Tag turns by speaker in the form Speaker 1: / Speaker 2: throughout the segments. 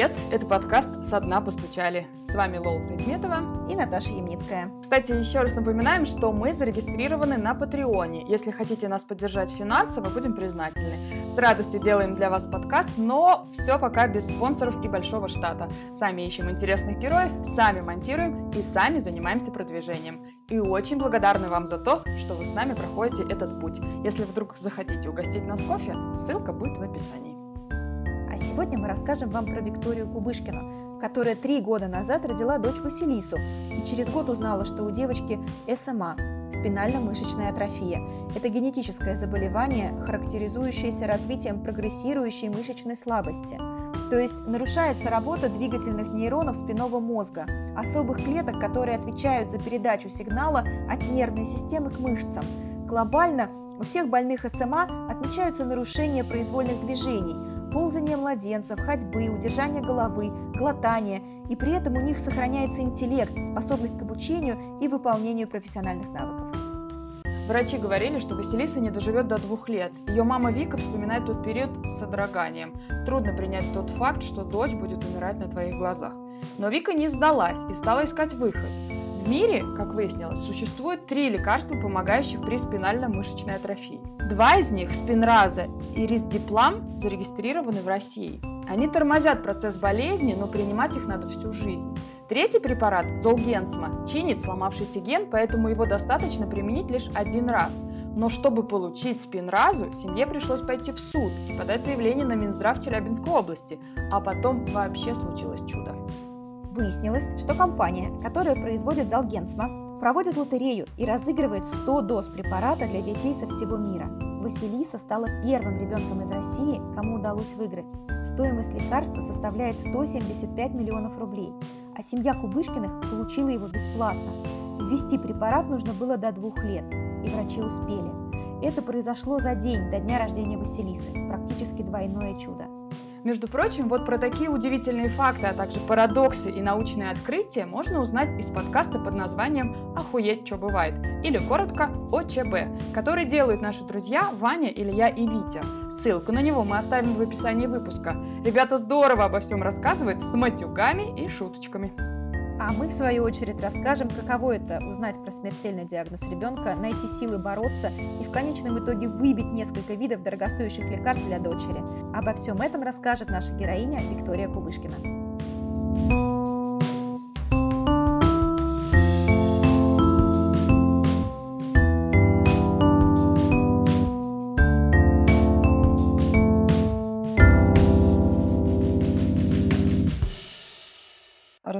Speaker 1: привет! Это подкаст «Со дна постучали». С вами Лола Сайтметова
Speaker 2: и Наташа Ямницкая.
Speaker 1: Кстати, еще раз напоминаем, что мы зарегистрированы на Патреоне. Если хотите нас поддержать финансово, будем признательны. С радостью делаем для вас подкаст, но все пока без спонсоров и большого штата. Сами ищем интересных героев, сами монтируем и сами занимаемся продвижением. И очень благодарны вам за то, что вы с нами проходите этот путь. Если вдруг захотите угостить нас кофе, ссылка будет в описании.
Speaker 2: Сегодня мы расскажем вам про Викторию Кубышкину, которая три года назад родила дочь Василису и через год узнала, что у девочки СМА – спинально-мышечная атрофия. Это генетическое заболевание, характеризующееся развитием прогрессирующей мышечной слабости. То есть нарушается работа двигательных нейронов спинного мозга, особых клеток, которые отвечают за передачу сигнала от нервной системы к мышцам. Глобально у всех больных СМА отмечаются нарушения произвольных движений – ползание младенцев, ходьбы, удержание головы, глотание, и при этом у них сохраняется интеллект, способность к обучению и выполнению профессиональных навыков.
Speaker 1: Врачи говорили, что Василиса не доживет до двух лет. Ее мама Вика вспоминает тот период с содроганием. Трудно принять тот факт, что дочь будет умирать на твоих глазах. Но Вика не сдалась и стала искать выход. Мире, как выяснилось, существует три лекарства, помогающих при спинально-мышечной атрофии. Два из них, спинраза и риздиплам, зарегистрированы в России. Они тормозят процесс болезни, но принимать их надо всю жизнь. Третий препарат, золгенсма, чинит сломавшийся ген, поэтому его достаточно применить лишь один раз. Но чтобы получить спинразу, семье пришлось пойти в суд и подать заявление на Минздрав Челябинской области, а потом вообще случилось чудо.
Speaker 2: Выяснилось, что компания, которая производит Залгенсма, проводит лотерею и разыгрывает 100 доз препарата для детей со всего мира. Василиса стала первым ребенком из России, кому удалось выиграть. Стоимость лекарства составляет 175 миллионов рублей, а семья Кубышкиных получила его бесплатно. Ввести препарат нужно было до двух лет, и врачи успели. Это произошло за день до дня рождения Василисы, практически двойное чудо.
Speaker 1: Между прочим, вот про такие удивительные факты, а также парадоксы и научные открытия можно узнать из подкаста под названием «Охуеть, что бывает» или коротко ОЧБ, который делают наши друзья Ваня, Илья и Витя. Ссылку на него мы оставим в описании выпуска. Ребята здорово обо всем рассказывают с матюгами и шуточками.
Speaker 2: А мы, в свою очередь, расскажем, каково это узнать про смертельный диагноз ребенка, найти силы бороться и в конечном итоге выбить несколько видов дорогостоящих лекарств для дочери. Обо всем этом расскажет наша героиня Виктория Кубышкина.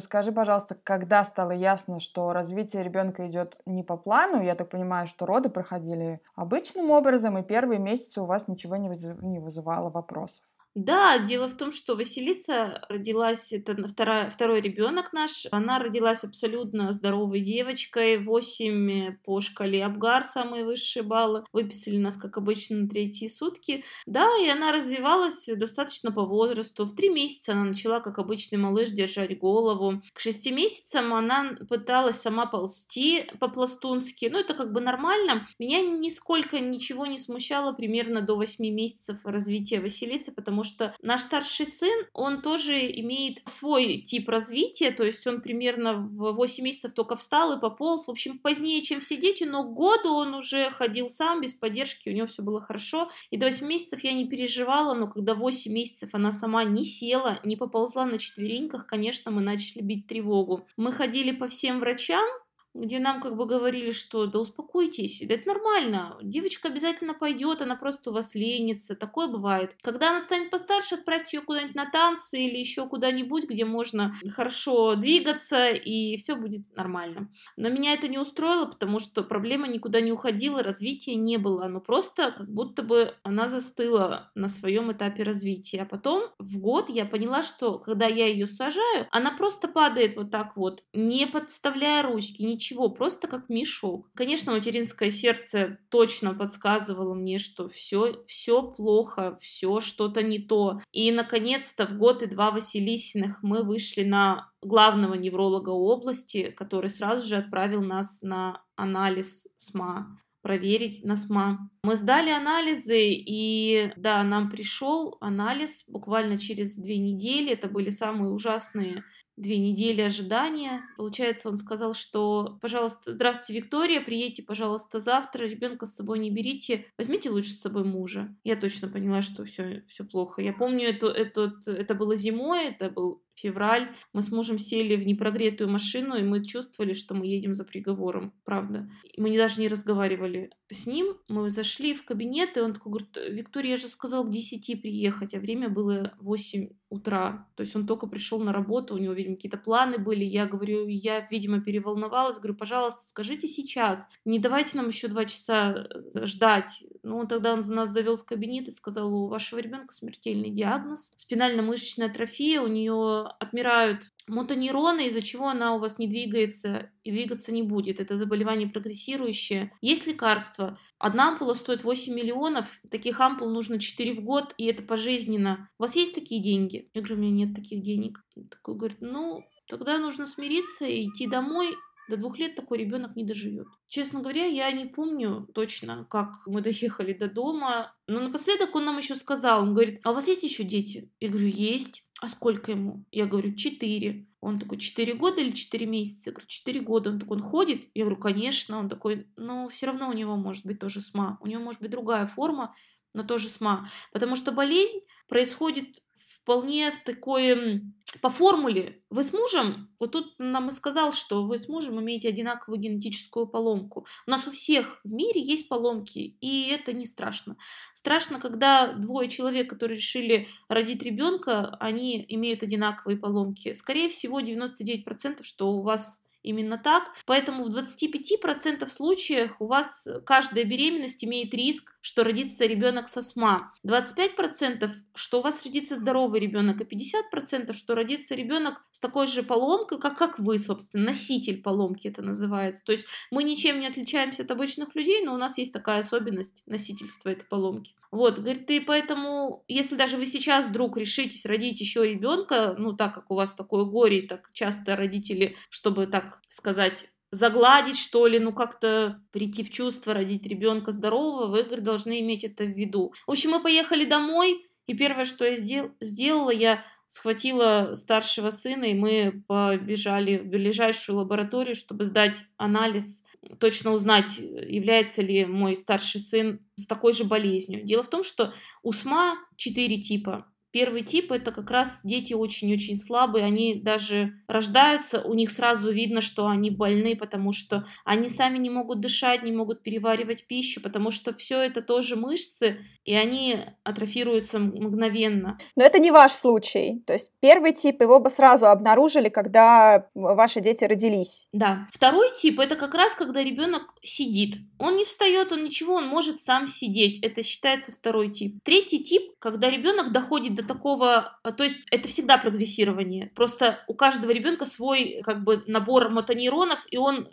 Speaker 1: Расскажи, пожалуйста, когда стало ясно, что развитие ребенка идет не по плану? Я так понимаю, что роды проходили обычным образом, и первые месяцы у вас ничего не вызывало вопросов.
Speaker 3: Да, дело в том, что Василиса родилась, это вторая, второй ребенок наш, она родилась абсолютно здоровой девочкой, 8 по шкале Абгар, самые высшие баллы, выписали нас, как обычно, на третьи сутки. Да, и она развивалась достаточно по возрасту. В три месяца она начала, как обычный малыш, держать голову. К шести месяцам она пыталась сама ползти по-пластунски, ну это как бы нормально. Меня нисколько ничего не смущало примерно до 8 месяцев развития Василисы, потому что наш старший сын, он тоже имеет свой тип развития, то есть он примерно в 8 месяцев только встал и пополз, в общем, позднее, чем все дети, но году он уже ходил сам, без поддержки, у него все было хорошо, и до 8 месяцев я не переживала, но когда 8 месяцев она сама не села, не поползла на четвереньках, конечно, мы начали бить тревогу. Мы ходили по всем врачам, где нам как бы говорили, что да успокойтесь, да это нормально, девочка обязательно пойдет, она просто у вас ленится, такое бывает. Когда она станет постарше, отправьте ее куда-нибудь на танцы или еще куда-нибудь, где можно хорошо двигаться, и все будет нормально. Но меня это не устроило, потому что проблема никуда не уходила, развития не было, но просто как будто бы она застыла на своем этапе развития. А потом в год я поняла, что когда я ее сажаю, она просто падает вот так вот, не подставляя ручки, не ничего, просто как мешок. Конечно, материнское сердце точно подсказывало мне, что все, все плохо, все что-то не то. И, наконец-то, в год и два Василисиных мы вышли на главного невролога области, который сразу же отправил нас на анализ СМА. Проверить на СМА. Мы сдали анализы, и да, нам пришел анализ буквально через две недели. Это были самые ужасные две недели ожидания. Получается, он сказал, что, пожалуйста, здравствуйте, Виктория, приедьте, пожалуйста, завтра, ребенка с собой не берите, возьмите лучше с собой мужа. Я точно поняла, что все, все плохо. Я помню, это, это, это было зимой, это был февраль. Мы с мужем сели в непрогретую машину, и мы чувствовали, что мы едем за приговором, правда. Мы даже не разговаривали с ним. Мы зашли в кабинет, и он такой говорит, Виктория, я же сказал к 10 приехать, а время было 8 утра. То есть он только пришел на работу, у него, видимо, какие-то планы были. Я говорю, я, видимо, переволновалась. Говорю, пожалуйста, скажите сейчас. Не давайте нам еще два часа э, ждать. Ну, тогда он нас завел в кабинет и сказал, у вашего ребенка смертельный диагноз. Спинально-мышечная атрофия, у нее отмирают мотонейроны, из-за чего она у вас не двигается и двигаться не будет. Это заболевание прогрессирующее. Есть лекарства. Одна ампула стоит 8 миллионов. Таких ампул нужно 4 в год, и это пожизненно. У вас есть такие деньги? Я говорю, у меня нет таких денег. Он такой говорит, ну, тогда нужно смириться и идти домой. До двух лет такой ребенок не доживет. Честно говоря, я не помню точно, как мы доехали до дома. Но напоследок он нам еще сказал, он говорит, а у вас есть еще дети? Я говорю, есть а сколько ему? Я говорю, четыре. Он такой, четыре года или четыре месяца? Я говорю, четыре года. Он такой, он ходит? Я говорю, конечно. Он такой, но все равно у него может быть тоже СМА. У него может быть другая форма, но тоже СМА. Потому что болезнь происходит вполне в такой по формуле вы с мужем, вот тут нам и сказал, что вы с мужем имеете одинаковую генетическую поломку. У нас у всех в мире есть поломки, и это не страшно. Страшно, когда двое человек, которые решили родить ребенка, они имеют одинаковые поломки. Скорее всего, 99%, что у вас именно так. Поэтому в 25% случаях у вас каждая беременность имеет риск, что родится ребенок со СМА. 25% что у вас родится здоровый ребенок, и 50% что родится ребенок с такой же поломкой, как, как вы, собственно, носитель поломки это называется. То есть мы ничем не отличаемся от обычных людей, но у нас есть такая особенность носительства этой поломки. Вот, говорит, и поэтому, если даже вы сейчас вдруг решитесь родить еще ребенка, ну, так как у вас такое горе, и так часто родители, чтобы так сказать, загладить, что ли, ну как-то прийти в чувство, родить ребенка здорового, вы говорит, должны иметь это в виду. В общем, мы поехали домой, и первое, что я сдел- сделала, я схватила старшего сына, и мы побежали в ближайшую лабораторию, чтобы сдать анализ точно узнать, является ли мой старший сын с такой же болезнью. Дело в том, что у СМА четыре типа. Первый тип это как раз дети очень-очень слабые, они даже рождаются, у них сразу видно, что они больны, потому что они сами не могут дышать, не могут переваривать пищу, потому что все это тоже мышцы, и они атрофируются мгновенно.
Speaker 4: Но это не ваш случай. То есть первый тип его бы сразу обнаружили, когда ваши дети родились.
Speaker 3: Да. Второй тип это как раз когда ребенок сидит. Он не встает, он ничего, он может сам сидеть. Это считается второй тип. Третий тип, когда ребенок доходит до такого, а, то есть это всегда прогрессирование. Просто у каждого ребенка свой как бы набор мотонейронов, и он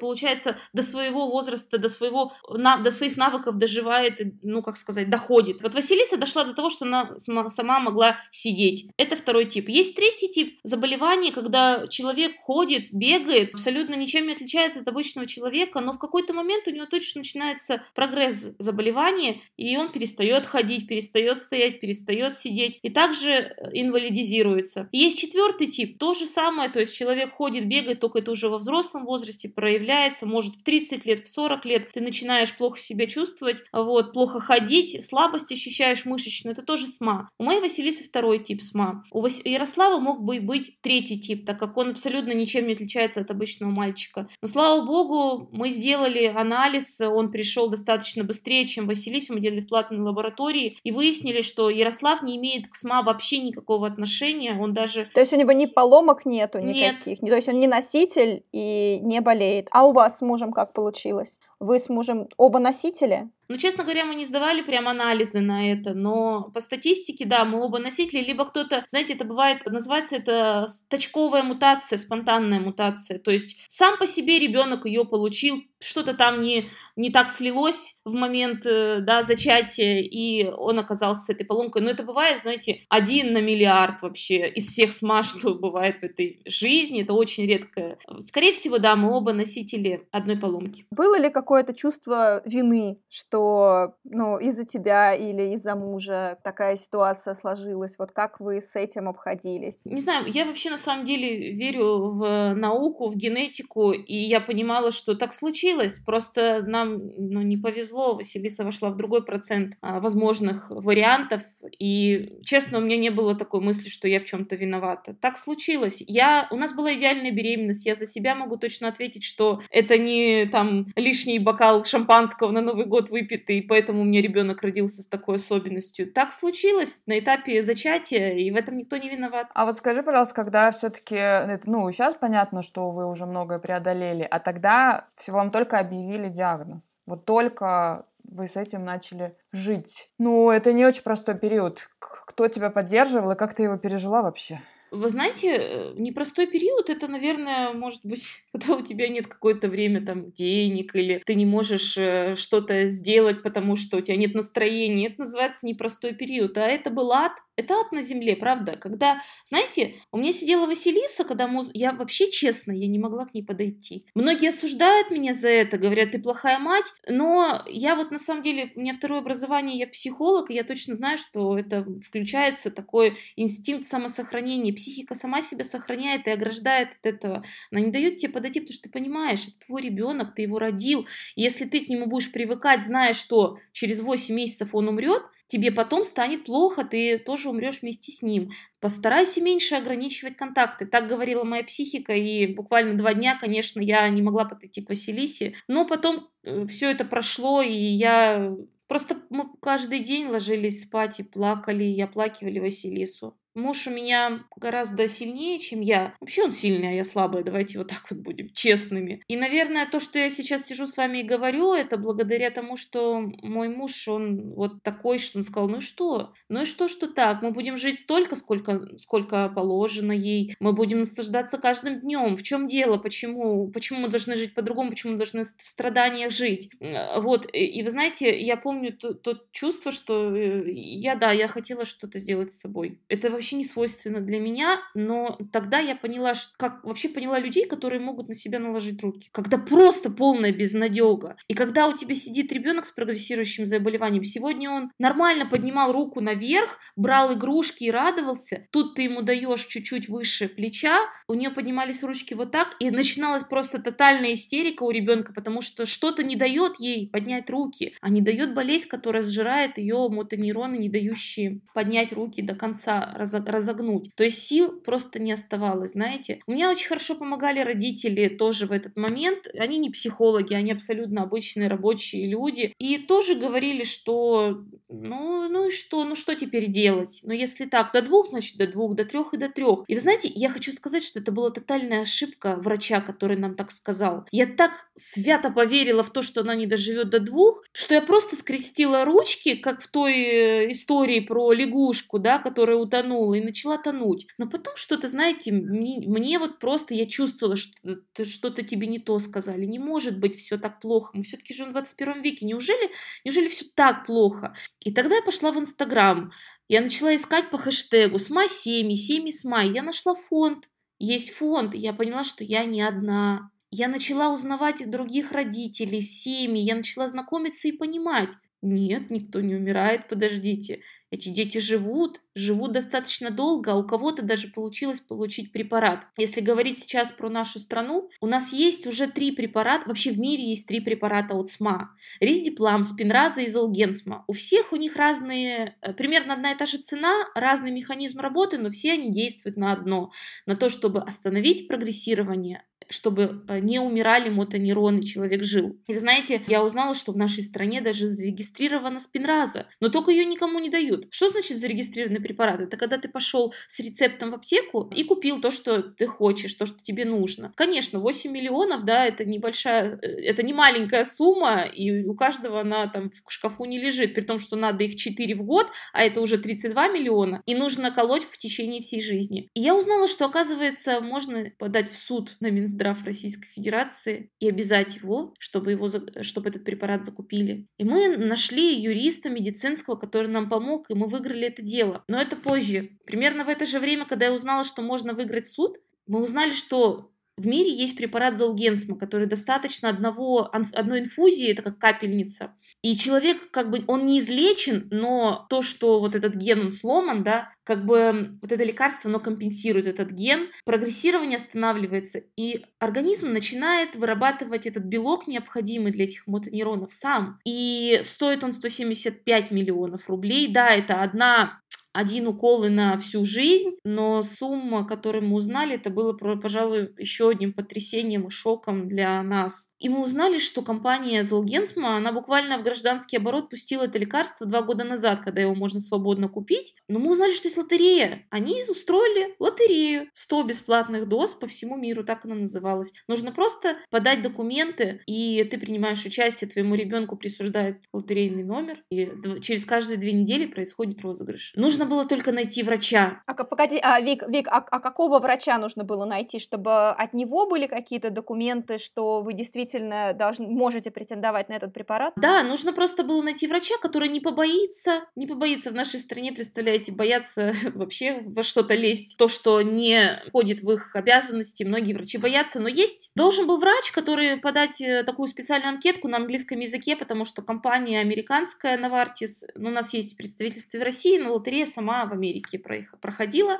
Speaker 3: получается до своего возраста, до своего на, до своих навыков доживает, ну как сказать, доходит. Вот Василиса дошла до того, что она сама могла сидеть. Это второй тип. Есть третий тип заболевания, когда человек ходит, бегает, абсолютно ничем не отличается от обычного человека, но в какой-то момент у него точно начинается прогресс заболевания, и он перестает ходить, перестает стоять, перестает сидеть сидеть, и также э, инвалидизируется. И есть четвертый тип, то же самое, то есть человек ходит, бегает, только это уже во взрослом возрасте проявляется, может в 30 лет, в 40 лет ты начинаешь плохо себя чувствовать, вот, плохо ходить, слабость ощущаешь мышечную, это тоже СМА. У моей Василисы второй тип СМА. У Вас... Ярослава мог бы быть третий тип, так как он абсолютно ничем не отличается от обычного мальчика. Но слава богу, мы сделали анализ, он пришел достаточно быстрее, чем Василиса, мы делали в платной лаборатории и выяснили, что Ярослав не имеет имеет к СМА вообще никакого отношения, он даже...
Speaker 4: То есть у него ни поломок нету никаких, Нет. то есть он не носитель и не болеет. А у вас с мужем как получилось? Вы с мужем оба носители?
Speaker 3: Но, честно говоря, мы не сдавали прям анализы на это, но по статистике, да, мы оба носители, либо кто-то, знаете, это бывает, называется это точковая мутация, спонтанная мутация, то есть сам по себе ребенок ее получил, что-то там не, не так слилось в момент э, да, зачатия, и он оказался с этой поломкой. Но это бывает, знаете, один на миллиард вообще из всех СМА, что бывает в этой жизни. Это очень редко. Скорее всего, да, мы оба носители одной поломки.
Speaker 4: Было ли какое-то чувство вины, что ну, из-за тебя или из-за мужа такая ситуация сложилась? Вот как вы с этим обходились?
Speaker 3: Не знаю, я вообще на самом деле верю в науку, в генетику, и я понимала, что так случилось, просто нам ну, не повезло, Василиса вошла в другой процент а, возможных вариантов, и, честно, у меня не было такой мысли, что я в чем-то виновата. Так случилось. Я, у нас была идеальная беременность, я за себя могу точно ответить, что это не там лишний бокал шампанского на Новый год выпитый, поэтому у меня ребенок родился с такой особенностью. Так случилось на этапе зачатия, и в этом никто не виноват.
Speaker 1: А вот скажи, пожалуйста, когда все-таки, ну, сейчас понятно, что вы уже многое преодолели, а тогда всего вам только объявили диагноз. Вот только вы с этим начали жить. Ну, это не очень простой период. Кто тебя поддерживал и как ты его пережила вообще?
Speaker 3: Вы знаете, э, непростой период это, наверное, может быть, когда у тебя нет какое-то время там денег, или ты не можешь э, что-то сделать, потому что у тебя нет настроения. Это называется непростой период. А это был ад, это ад на земле, правда? Когда, знаете, у меня сидела Василиса, когда муз... я вообще честно, я не могла к ней подойти. Многие осуждают меня за это, говорят, ты плохая мать, но я вот на самом деле, у меня второе образование, я психолог, и я точно знаю, что это включается такой инстинкт самосохранения психика сама себя сохраняет и ограждает от этого. Она не дает тебе подойти, потому что ты понимаешь, это твой ребенок, ты его родил. Если ты к нему будешь привыкать, зная, что через 8 месяцев он умрет, тебе потом станет плохо, ты тоже умрешь вместе с ним. Постарайся меньше ограничивать контакты. Так говорила моя психика, и буквально два дня, конечно, я не могла подойти к Василисе. Но потом э, все это прошло, и я Просто мы каждый день ложились спать и плакали, и оплакивали Василису. Муж у меня гораздо сильнее, чем я. Вообще он сильный, а я слабая. Давайте вот так вот будем честными. И, наверное, то, что я сейчас сижу с вами и говорю, это благодаря тому, что мой муж, он вот такой, что он сказал, ну и что? Ну и что, что так? Мы будем жить столько, сколько, сколько положено ей. Мы будем наслаждаться каждым днем. В чем дело? Почему? Почему мы должны жить по-другому? Почему мы должны в страданиях жить? Вот. И вы знаете, я помню то, то чувство, что э, я, да, я хотела что-то сделать с собой. Это вообще не свойственно для меня, но тогда я поняла, что, как вообще поняла людей, которые могут на себя наложить руки. Когда просто полная безнадега. И когда у тебя сидит ребенок с прогрессирующим заболеванием, сегодня он нормально поднимал руку наверх, брал игрушки и радовался, тут ты ему даешь чуть-чуть выше плеча, у нее поднимались ручки вот так, и начиналась просто тотальная истерика у ребенка, потому что что-то не дает ей поднять руки, а не дает болезнь, которая сжирает ее мотонейроны, не дающие поднять руки до конца, разогнуть. То есть сил просто не оставалось, знаете. У меня очень хорошо помогали родители тоже в этот момент. Они не психологи, они абсолютно обычные рабочие люди. И тоже говорили, что ну, ну и что, ну что теперь делать? Ну если так, до двух, значит до двух, до трех и до трех. И вы знаете, я хочу сказать, что это была тотальная ошибка врача, который нам так сказал. Я так свято поверила в то, что она не доживет до двух, что я просто скрестила ручки, как в той э, истории про лягушку, да, которая утонула утонула и начала тонуть. Но потом что-то, знаете, мне, мне вот просто я чувствовала, что что-то тебе не то сказали. Не может быть все так плохо. Мы все-таки живем в 21 веке. Неужели, неужели все так плохо? И тогда я пошла в Инстаграм. Я начала искать по хэштегу «Сма семьи», «Семьи Сма». Я нашла фонд. Есть фонд. Я поняла, что я не одна. Я начала узнавать других родителей, семьи. Я начала знакомиться и понимать. Нет, никто не умирает, подождите. Эти дети живут, живут достаточно долго, а у кого-то даже получилось получить препарат. Если говорить сейчас про нашу страну, у нас есть уже три препарата, вообще в мире есть три препарата от СМА. Риздиплам, спинраза и золгенсма. У всех у них разные, э, примерно одна и та же цена, разный механизм работы, но все они действуют на одно, на то, чтобы остановить прогрессирование чтобы э, не умирали мотонейроны, человек жил. И вы знаете, я узнала, что в нашей стране даже зарегистрирована спинраза, но только ее никому не дают. Что значит зарегистрированный препарат? Это когда ты пошел с рецептом в аптеку и купил то, что ты хочешь, то, что тебе нужно. Конечно, 8 миллионов, да, это небольшая, э, это не маленькая сумма, и у каждого она там в шкафу не лежит, при том, что надо их 4 в год, а это уже 32 миллиона, и нужно колоть в течение всей жизни. И я узнала, что, оказывается, можно подать в суд на Минздрав Российской Федерации и обязать его, чтобы, его, чтобы этот препарат закупили. И мы нашли юриста медицинского, который нам помог, и мы выиграли это дело. Но это позже. Примерно в это же время, когда я узнала, что можно выиграть суд, мы узнали, что в мире есть препарат Золгенсма, который достаточно одного, одной инфузии, это как капельница. И человек, как бы, он не излечен, но то, что вот этот ген, он сломан, да, как бы вот это лекарство, оно компенсирует этот ген, прогрессирование останавливается, и организм начинает вырабатывать этот белок, необходимый для этих мотонейронов сам. И стоит он 175 миллионов рублей. Да, это одна один укол и на всю жизнь, но сумма, которую мы узнали, это было, пожалуй, еще одним потрясением и шоком для нас. И мы узнали, что компания Золгенсма, она буквально в гражданский оборот пустила это лекарство два года назад, когда его можно свободно купить. Но мы узнали, что есть лотерея. Они устроили лотерею. 100 бесплатных доз по всему миру, так она называлась. Нужно просто подать документы, и ты принимаешь участие, твоему ребенку присуждают лотерейный номер, и через каждые две недели происходит розыгрыш. Нужно было только найти врача.
Speaker 4: А погоди, а, Вик, Вик а, а какого врача нужно было найти, чтобы от него были какие-то документы, что вы действительно действительно должны, можете претендовать на этот препарат?
Speaker 3: Да, нужно просто было найти врача, который не побоится, не побоится в нашей стране, представляете, бояться вообще во что-то лезть, то, что не входит в их обязанности, многие врачи боятся, но есть, должен был врач, который подать э, такую специальную анкетку на английском языке, потому что компания американская Novartis, ну, у нас есть представительство в России, но лотерея сама в Америке проходила,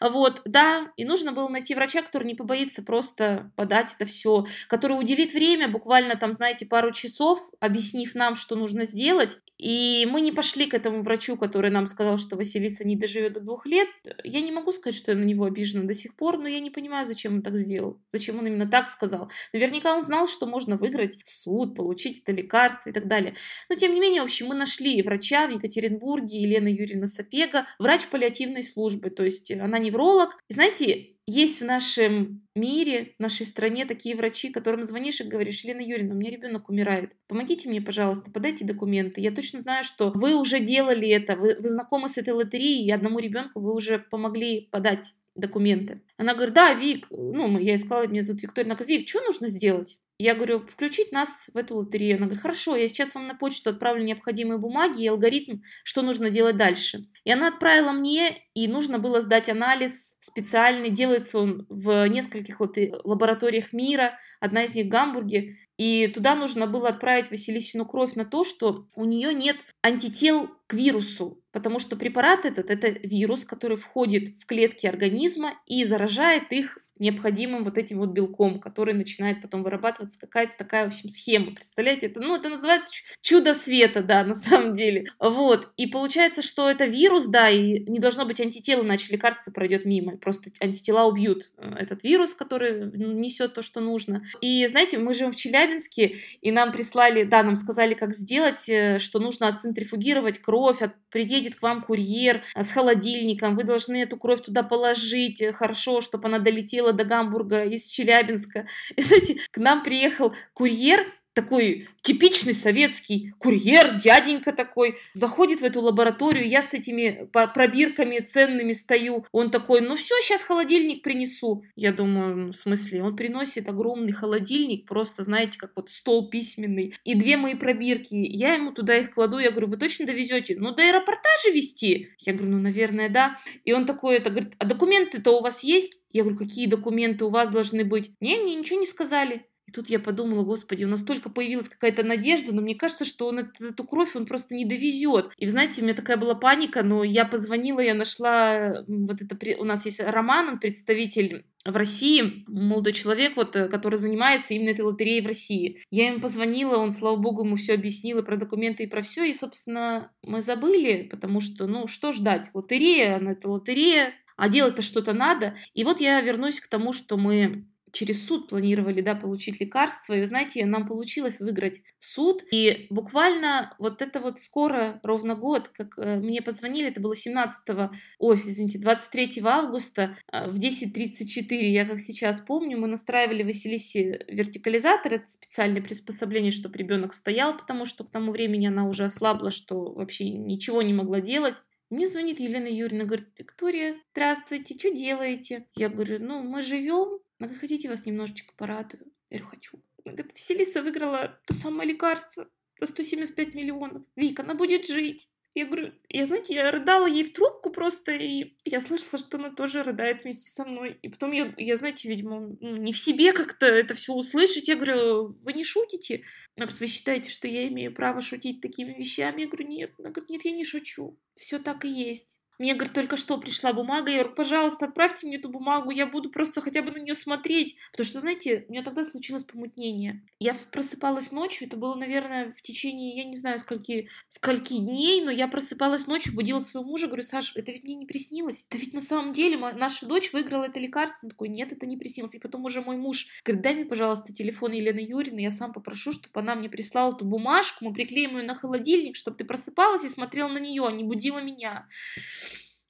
Speaker 3: вот, да, и нужно было найти врача, который не побоится просто подать это все, который уделит время буквально там, знаете, пару часов, объяснив нам, что нужно сделать. И мы не пошли к этому врачу, который нам сказал, что Василиса не доживет до двух лет. Я не могу сказать, что я на него обижена до сих пор, но я не понимаю, зачем он так сделал. Зачем он именно так сказал. Наверняка он знал, что можно выиграть суд, получить это лекарство и так далее. Но тем не менее, в общем, мы нашли врача в Екатеринбурге, Елена Юрьевна Сапега, врач паллиативной службы, то есть она невролог. И знаете, есть в нашем мире, в нашей стране такие врачи, которым звонишь и говоришь, Елена Юрьевна, у меня ребенок умирает. Помогите мне, пожалуйста, подайте документы. Я точно знаю, что вы уже делали это, вы, вы знакомы с этой лотереей, и одному ребенку вы уже помогли подать документы. Она говорит, да, Вик, ну, я искала, меня зовут Виктория. Она говорит, Вик, что нужно сделать? Я говорю, включить нас в эту лотерею. Она говорит, хорошо, я сейчас вам на почту отправлю необходимые бумаги и алгоритм, что нужно делать дальше. И она отправила мне, и нужно было сдать анализ специальный. Делается он в нескольких лабораториях мира, одна из них в Гамбурге. И туда нужно было отправить Василисину кровь на то, что у нее нет антител к вирусу, потому что препарат этот – это вирус, который входит в клетки организма и заражает их необходимым вот этим вот белком, который начинает потом вырабатываться какая-то такая, в общем, схема. Представляете, это, ну, это называется чудо света, да, на самом деле. Вот. И получается, что это вирус, да, и не должно быть антитела, иначе лекарство пройдет мимо. Просто антитела убьют э, этот вирус, который несет то, что нужно. И, знаете, мы живем в Челябинске, и нам прислали, да, нам сказали, как сделать, э, что нужно отцентрифугировать кровь, от, приедет к вам курьер э, с холодильником, вы должны эту кровь туда положить, хорошо, чтобы она долетела до Гамбурга из Челябинска. И, знаете, к нам приехал курьер, такой типичный советский курьер, дяденька такой, заходит в эту лабораторию, я с этими пробирками ценными стою, он такой, ну все, сейчас холодильник принесу. Я думаю, ну, в смысле, он приносит огромный холодильник, просто, знаете, как вот стол письменный, и две мои пробирки, я ему туда их кладу, я говорю, вы точно довезете? Ну, до аэропорта же везти? Я говорю, ну, наверное, да. И он такой, это говорит, а документы-то у вас есть? Я говорю, какие документы у вас должны быть? Не, мне ничего не сказали. И тут я подумала, господи, у нас только появилась какая-то надежда, но мне кажется, что он эту, эту кровь он просто не довезет. И, знаете, у меня такая была паника, но я позвонила, я нашла, вот это, у нас есть Роман, он представитель в России, молодой человек, вот, э, который занимается именно этой лотереей в России. Я ему позвонила, он, слава богу, ему все объяснил и про документы, и про все, и, собственно, мы забыли, потому что, ну, что ждать? Лотерея, она это лотерея, а делать-то что-то надо. И вот я вернусь к тому, что мы через суд планировали, да, получить лекарство. И, знаете, нам получилось выиграть суд. И буквально вот это вот скоро, ровно год, как э, мне позвонили, это было 17, ой, извините, 23 августа э, в 10.34, я как сейчас помню, мы настраивали Василисе вертикализатор, это специальное приспособление, чтобы ребенок стоял, потому что к тому времени она уже ослабла, что вообще ничего не могла делать. Мне звонит Елена Юрьевна, говорит, Виктория, здравствуйте, что делаете? Я говорю, ну, мы живем, она хотите вас немножечко порадую? Я говорю, хочу. Она говорит, Василиса выиграла то самое лекарство за 175 миллионов. Вика, она будет жить. Я говорю, я, знаете, я рыдала ей в трубку просто, и я слышала, что она тоже рыдает вместе со мной. И потом я, я знаете, видимо, ну, не в себе как-то это все услышать. Я говорю, вы не шутите? Она говорит, вы считаете, что я имею право шутить такими вещами? Я говорю, нет. Она говорит, нет, я не шучу. Все так и есть. Мне, говорит, только что пришла бумага. Я говорю, пожалуйста, отправьте мне эту бумагу, я буду просто хотя бы на нее смотреть. Потому что, знаете, у меня тогда случилось помутнение. Я просыпалась ночью, это было, наверное, в течение, я не знаю, скольки, скольки дней, но я просыпалась ночью, будила своего мужа, говорю, Саша, это ведь мне не приснилось. Это ведь на самом деле наша дочь выиграла это лекарство. Он такой, нет, это не приснилось. И потом уже мой муж говорит, дай мне, пожалуйста, телефон Елены Юрьевны, я сам попрошу, чтобы она мне прислала эту бумажку, мы приклеим ее на холодильник, чтобы ты просыпалась и смотрела на нее, а не будила меня.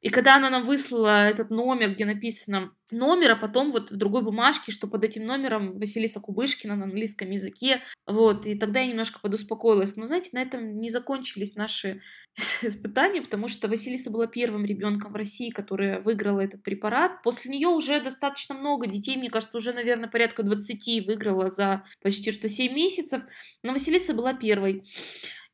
Speaker 3: И когда она нам выслала этот номер, где написано номер, а потом вот в другой бумажке, что под этим номером Василиса Кубышкина на английском языке, вот, и тогда я немножко подуспокоилась. Но, знаете, на этом не закончились наши испытания, потому что Василиса была первым ребенком в России, которая выиграла этот препарат. После нее уже достаточно много детей, мне кажется, уже, наверное, порядка 20 выиграла за почти что 7 месяцев, но Василиса была первой.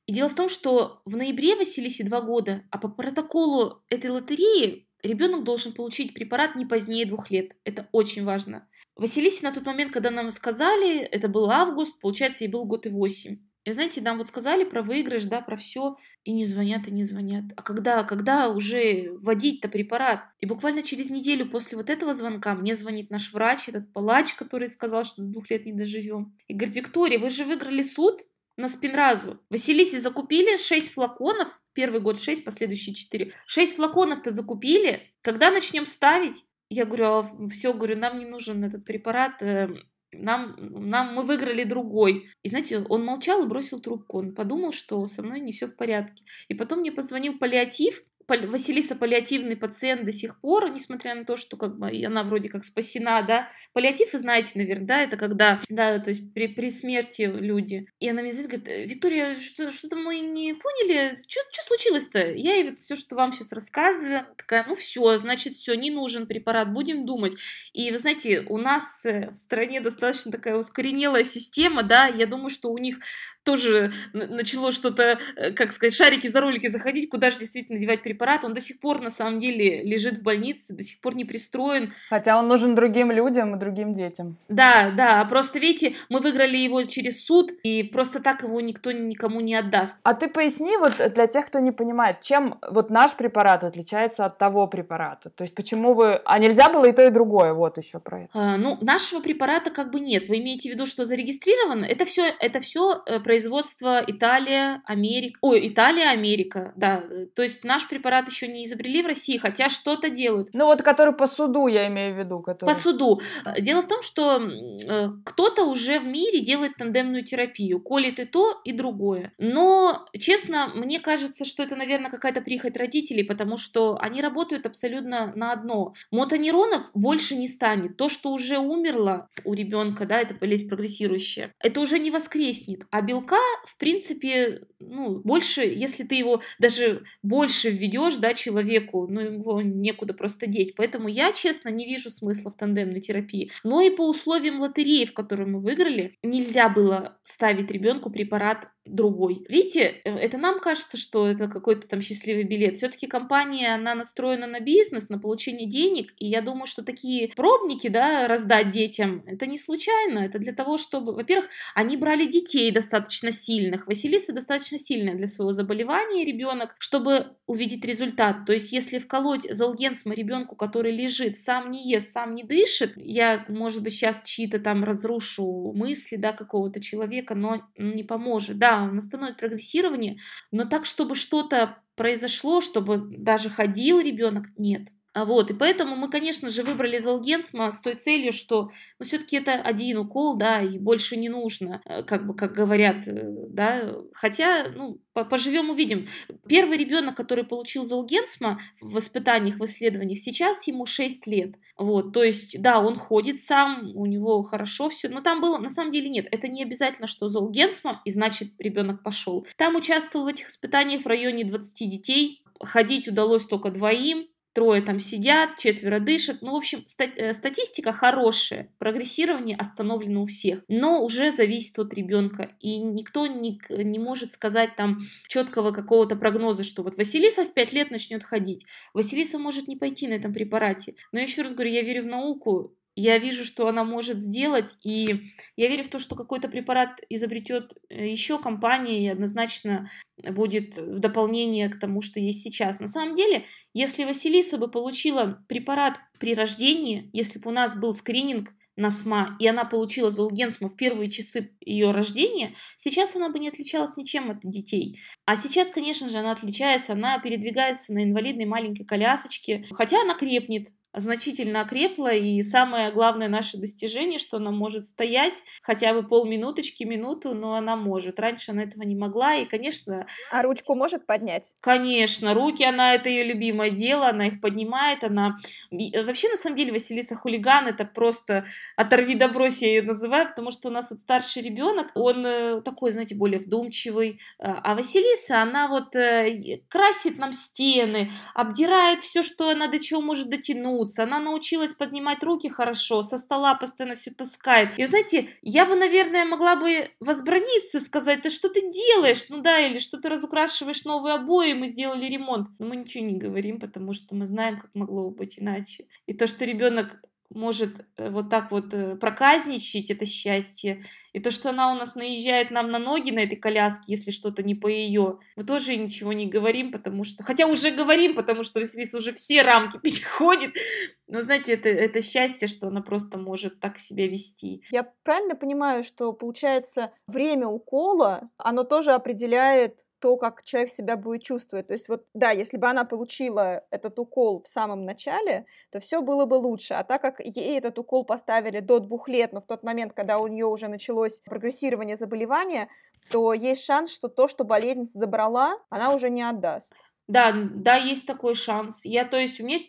Speaker 3: И дело в том, что в ноябре Василисе два года, а по протоколу этой лотереи ребенок должен получить препарат не позднее двух лет. Это очень важно. Василисе на тот момент, когда нам сказали, это был август, получается, ей был год и восемь. И знаете, нам вот сказали про выигрыш, да, про все, и не звонят, и не звонят. А когда, когда уже вводить-то препарат? И буквально через неделю после вот этого звонка мне звонит наш врач, этот палач, который сказал, что до двух лет не доживем. И говорит, Виктория, вы же выиграли суд, на спинразу. Василисе закупили 6 флаконов, первый год 6, последующие 4. 6 флаконов-то закупили. Когда начнем ставить? Я говорю, а все, говорю, нам не нужен этот препарат, э, нам, нам мы выиграли другой. И знаете, он молчал и бросил трубку. Он подумал, что со мной не все в порядке. И потом мне позвонил паллиатив, Василиса паллиативный пациент до сих пор, несмотря на то, что как бы она вроде как спасена, да. Паллиатив, вы знаете, наверное, да, это когда, да, то есть при, при смерти люди. И она мне звонит, говорит, Виктория, что, что-то мы не поняли, что случилось-то? Я ей вот все, что вам сейчас рассказываю, такая, ну все, значит, все, не нужен препарат, будем думать. И вы знаете, у нас э, в стране достаточно такая ускоренелая система, да, я думаю, что у них тоже начало что-то, э, как сказать, шарики за ролики заходить, куда же действительно девать препарат. Он до сих пор, на самом деле, лежит в больнице, до сих пор не пристроен.
Speaker 1: Хотя он нужен другим людям и другим детям.
Speaker 3: Да, да, просто, видите, мы выиграли его через суд, и просто так его никто никому не отдаст.
Speaker 1: А ты поясни вот для тех, кто не понимает, чем вот наш препарат отличается от того препарата? То есть почему вы... А нельзя было и то, и другое? Вот еще про это.
Speaker 3: А, ну, нашего препарата как бы нет. Вы имеете в виду, что зарегистрировано? Это все, это все э, производство Италия, Америка. Ой, Италия, Америка, да. То есть наш препарат еще не изобрели в России, хотя что-то делают.
Speaker 1: Ну вот который по суду, я имею в виду. Который...
Speaker 3: По суду. Дело в том, что э, кто-то уже в мире делает тандемную терапию, колет и то, и другое. Но, честно, мне кажется, что это, наверное, какая-то прихоть родителей, потому что они работают абсолютно на одно. Мотонейронов больше не станет. То, что уже умерло у ребенка, да, это болезнь прогрессирующая, это уже не воскреснет. А белка, в принципе, ну, больше, если ты его даже больше введешь, да, человеку, ну, его некуда просто деть. Поэтому я, честно, не вижу смысла в тандемной терапии. Но и по условиям лотереи, в которой мы выиграли, нельзя было ставить ребенку препарат другой. Видите, э, это нам кажется, что это какой-то там счастливый билет. Все-таки компания, она настроена на бизнес, на получение денег, и я думаю, что такие пробники, да, раздать детям, это не случайно, это для того, чтобы, во-первых, они брали детей достаточно сильных, Василиса достаточно сильная для своего заболевания ребенок, чтобы увидеть результат. То есть, если вколоть залгенсма ребенку, который лежит, сам не ест, сам не дышит, я, может быть, сейчас чьи-то там разрушу мысли, да, какого-то человека, но не поможет. Да, он остановит прогрессирование, но так, чтобы что-то произошло, чтобы даже ходил ребенок, нет. А вот, и поэтому мы, конечно же, выбрали Золгенсма с той целью, что, ну, все-таки это один укол, да, и больше не нужно, э, как бы, как говорят, э, да, хотя, ну, поживем увидим. Первый ребенок, который получил Золгенсма в воспитаниях, в исследованиях, сейчас ему 6 лет, вот, то есть, да, он ходит сам, у него хорошо все, но там было, на самом деле, нет, это не обязательно, что Золгенсма, и значит, ребенок пошел. Там участвовал в этих испытаниях в районе 20 детей, ходить удалось только двоим, трое там сидят, четверо дышат. Ну, в общем, стати- э, статистика хорошая, прогрессирование остановлено у всех, но уже зависит от ребенка, и никто не, не может сказать там четкого какого-то прогноза, что вот Василиса в 5 лет начнет ходить. Василиса может не пойти на этом препарате. Но еще раз говорю, я верю в науку, я вижу, что она может сделать, и я верю в то, что какой-то препарат изобретет э, еще компания и однозначно будет в дополнение к тому, что есть сейчас. На самом деле, если Василиса бы получила препарат при рождении, если бы у нас был скрининг на СМА, и она получила Золгенсма в первые часы ее рождения, сейчас она бы не отличалась ничем от детей. А сейчас, конечно же, она отличается, она передвигается на инвалидной маленькой колясочке, хотя она крепнет, значительно окрепла, и самое главное наше достижение, что она может стоять хотя бы полминуточки, минуту, но она может. Раньше она этого не могла, и, конечно...
Speaker 4: А ручку может поднять?
Speaker 3: Конечно, руки, она, это ее любимое дело, она их поднимает, она... Э, вообще, на самом деле, Василиса хулиган, это просто оторви да брось, я ее называю, потому что у нас вот старший ребенок, он э, такой, знаете, более вдумчивый, э, а Василиса, она вот красит нам стены, обдирает все, что она до чего может дотянуть, тянуться, она научилась поднимать руки хорошо, со стола постоянно все таскает. И знаете, я бы, наверное, могла бы возбраниться, сказать, ты что ты делаешь? Ну да, или что ты разукрашиваешь новые обои, мы сделали ремонт. Но мы ничего не говорим, потому что мы знаем, как могло бы быть иначе. И то, что ребенок может э, вот так вот э, проказничать, это счастье. И то, что она у нас наезжает нам на ноги на этой коляске, если что-то не по ее, мы тоже ничего не говорим, потому что... Хотя уже говорим, потому что Вис уже все рамки переходит. Но знаете, это, это счастье, что она просто может так себя вести.
Speaker 4: Я правильно понимаю, что, получается, время укола, оно тоже определяет то, как человек себя будет чувствовать. То есть вот, да, если бы она получила этот укол в самом начале, то все было бы лучше. А так как ей этот укол поставили до двух лет, но в тот момент, когда у нее уже началось прогрессирование заболевания, то есть шанс, что то, что болезнь забрала, она уже не отдаст.
Speaker 3: Да, да, есть такой шанс. Я, то есть, у меня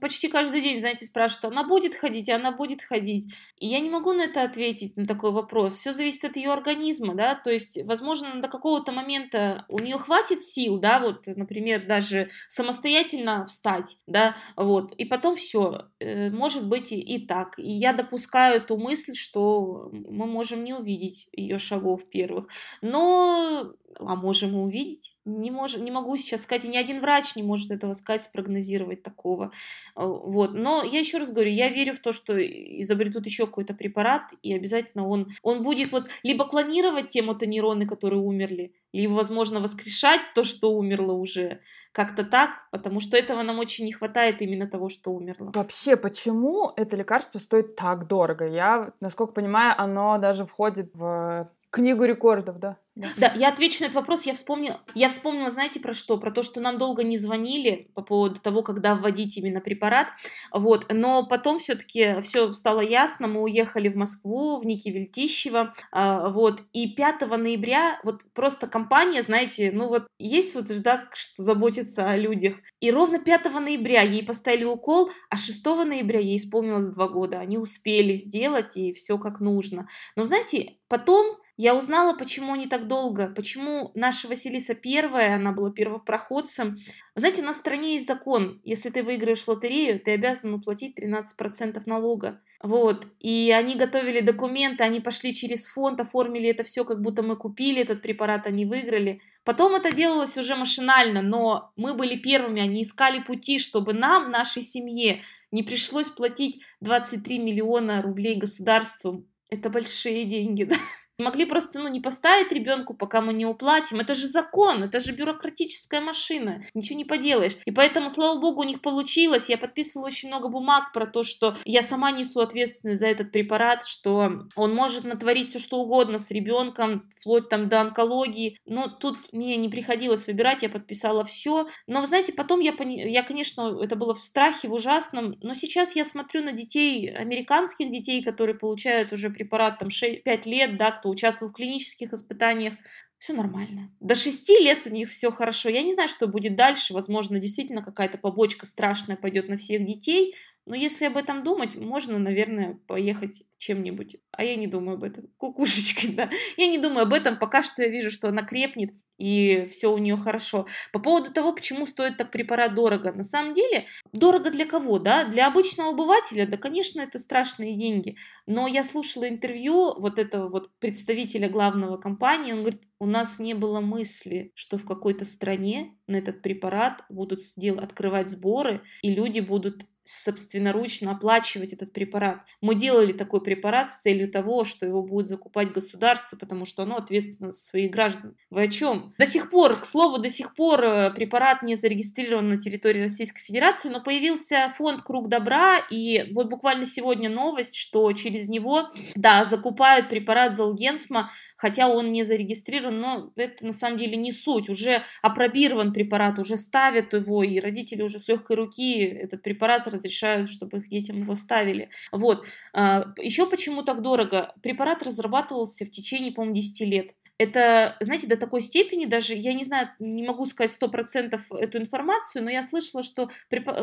Speaker 3: почти каждый день, знаете, спрашивают, она будет ходить, она будет ходить. И я не могу на это ответить, на такой вопрос. Все зависит от ее организма, да, то есть, возможно, до какого-то момента у нее хватит сил, да, вот, например, даже самостоятельно встать, да, вот, и потом все, э, может быть и, и так. И я допускаю эту мысль, что мы можем не увидеть ее шагов первых. Но а можем мы увидеть? Не, мож, не могу сейчас сказать, и ни один врач не может этого сказать, спрогнозировать такого. А, вот. Но я еще раз говорю, я верю в то, что изобретут еще какой-то препарат, и обязательно он, он будет вот либо клонировать те мотонейроны, которые умерли, либо, возможно, воскрешать то, что умерло уже. Как-то так, потому что этого нам очень не хватает именно того, что умерло.
Speaker 1: Вообще, почему это лекарство стоит так дорого? Я, насколько понимаю, оно даже входит в книгу рекордов, да?
Speaker 3: Да. я отвечу на этот вопрос. Я вспомнила, я вспомнила, знаете, про что? Про то, что нам долго не звонили по поводу того, когда вводить именно препарат. Вот. Но потом все-таки все стало ясно. Мы уехали в Москву, в Ники Вельтищево. А, вот. И 5 ноября вот просто компания, знаете, ну вот есть вот да, что заботится о людях. И ровно 5 ноября ей поставили укол, а 6 ноября ей исполнилось два года. Они успели сделать, и все как нужно. Но знаете, потом я узнала, почему они так долго, почему наша Василиса первая, она была первопроходцем. Знаете, у нас в стране есть закон, если ты выиграешь лотерею, ты обязан уплатить 13% налога. Вот, и они готовили документы, они пошли через фонд, оформили это все, как будто мы купили этот препарат, они выиграли. Потом это делалось уже машинально, но мы были первыми, они искали пути, чтобы нам, нашей семье, не пришлось платить 23 миллиона рублей государству. Это большие деньги, да? Могли просто, ну, не поставить ребенку, пока мы не уплатим. Это же закон, это же бюрократическая машина. Ничего не поделаешь. И поэтому, слава богу, у них получилось. Я подписывала очень много бумаг про то, что я сама несу ответственность за этот препарат, что он может натворить все что угодно с ребенком, вплоть там до онкологии. Но тут мне не приходилось выбирать, я подписала все. Но, вы знаете, потом я, пони... я, конечно, это было в страхе, в ужасном, но сейчас я смотрю на детей, американских детей, которые получают уже препарат там 6, 5 лет, да, кто участвовал в клинических испытаниях, все нормально. До 6 лет у них все хорошо. Я не знаю, что будет дальше. Возможно, действительно какая-то побочка страшная пойдет на всех детей. Но если об этом думать, можно, наверное, поехать чем-нибудь. А я не думаю об этом. Кукушечкой, да. Я не думаю об этом. Пока что я вижу, что она крепнет и все у нее хорошо. По поводу того, почему стоит так препарат дорого. На самом деле, дорого для кого, да? Для обычного обывателя, да, конечно, это страшные деньги. Но я слушала интервью вот этого вот представителя главного компании, он говорит, у нас не было мысли, что в какой-то стране на этот препарат будут дел открывать сборы, и люди будут собственноручно оплачивать этот препарат. Мы делали такой препарат с целью того, что его будет закупать государство, потому что оно ответственно за своих граждан. Вы о чем? До сих пор, к слову, до сих пор э, препарат не зарегистрирован на территории Российской Федерации, но появился фонд «Круг добра», и вот буквально сегодня новость, что через него, да, закупают препарат Золгенсма, хотя он не зарегистрирован, но это на самом деле не суть. Уже апробирован препарат, уже ставят его, и родители уже с легкой руки этот препарат разрешают, чтобы их детям его ставили. Вот. А, Еще почему так дорого? Препарат разрабатывался в течение, по-моему, 10 лет это, знаете, до такой степени даже, я не знаю, не могу сказать сто процентов эту информацию, но я слышала, что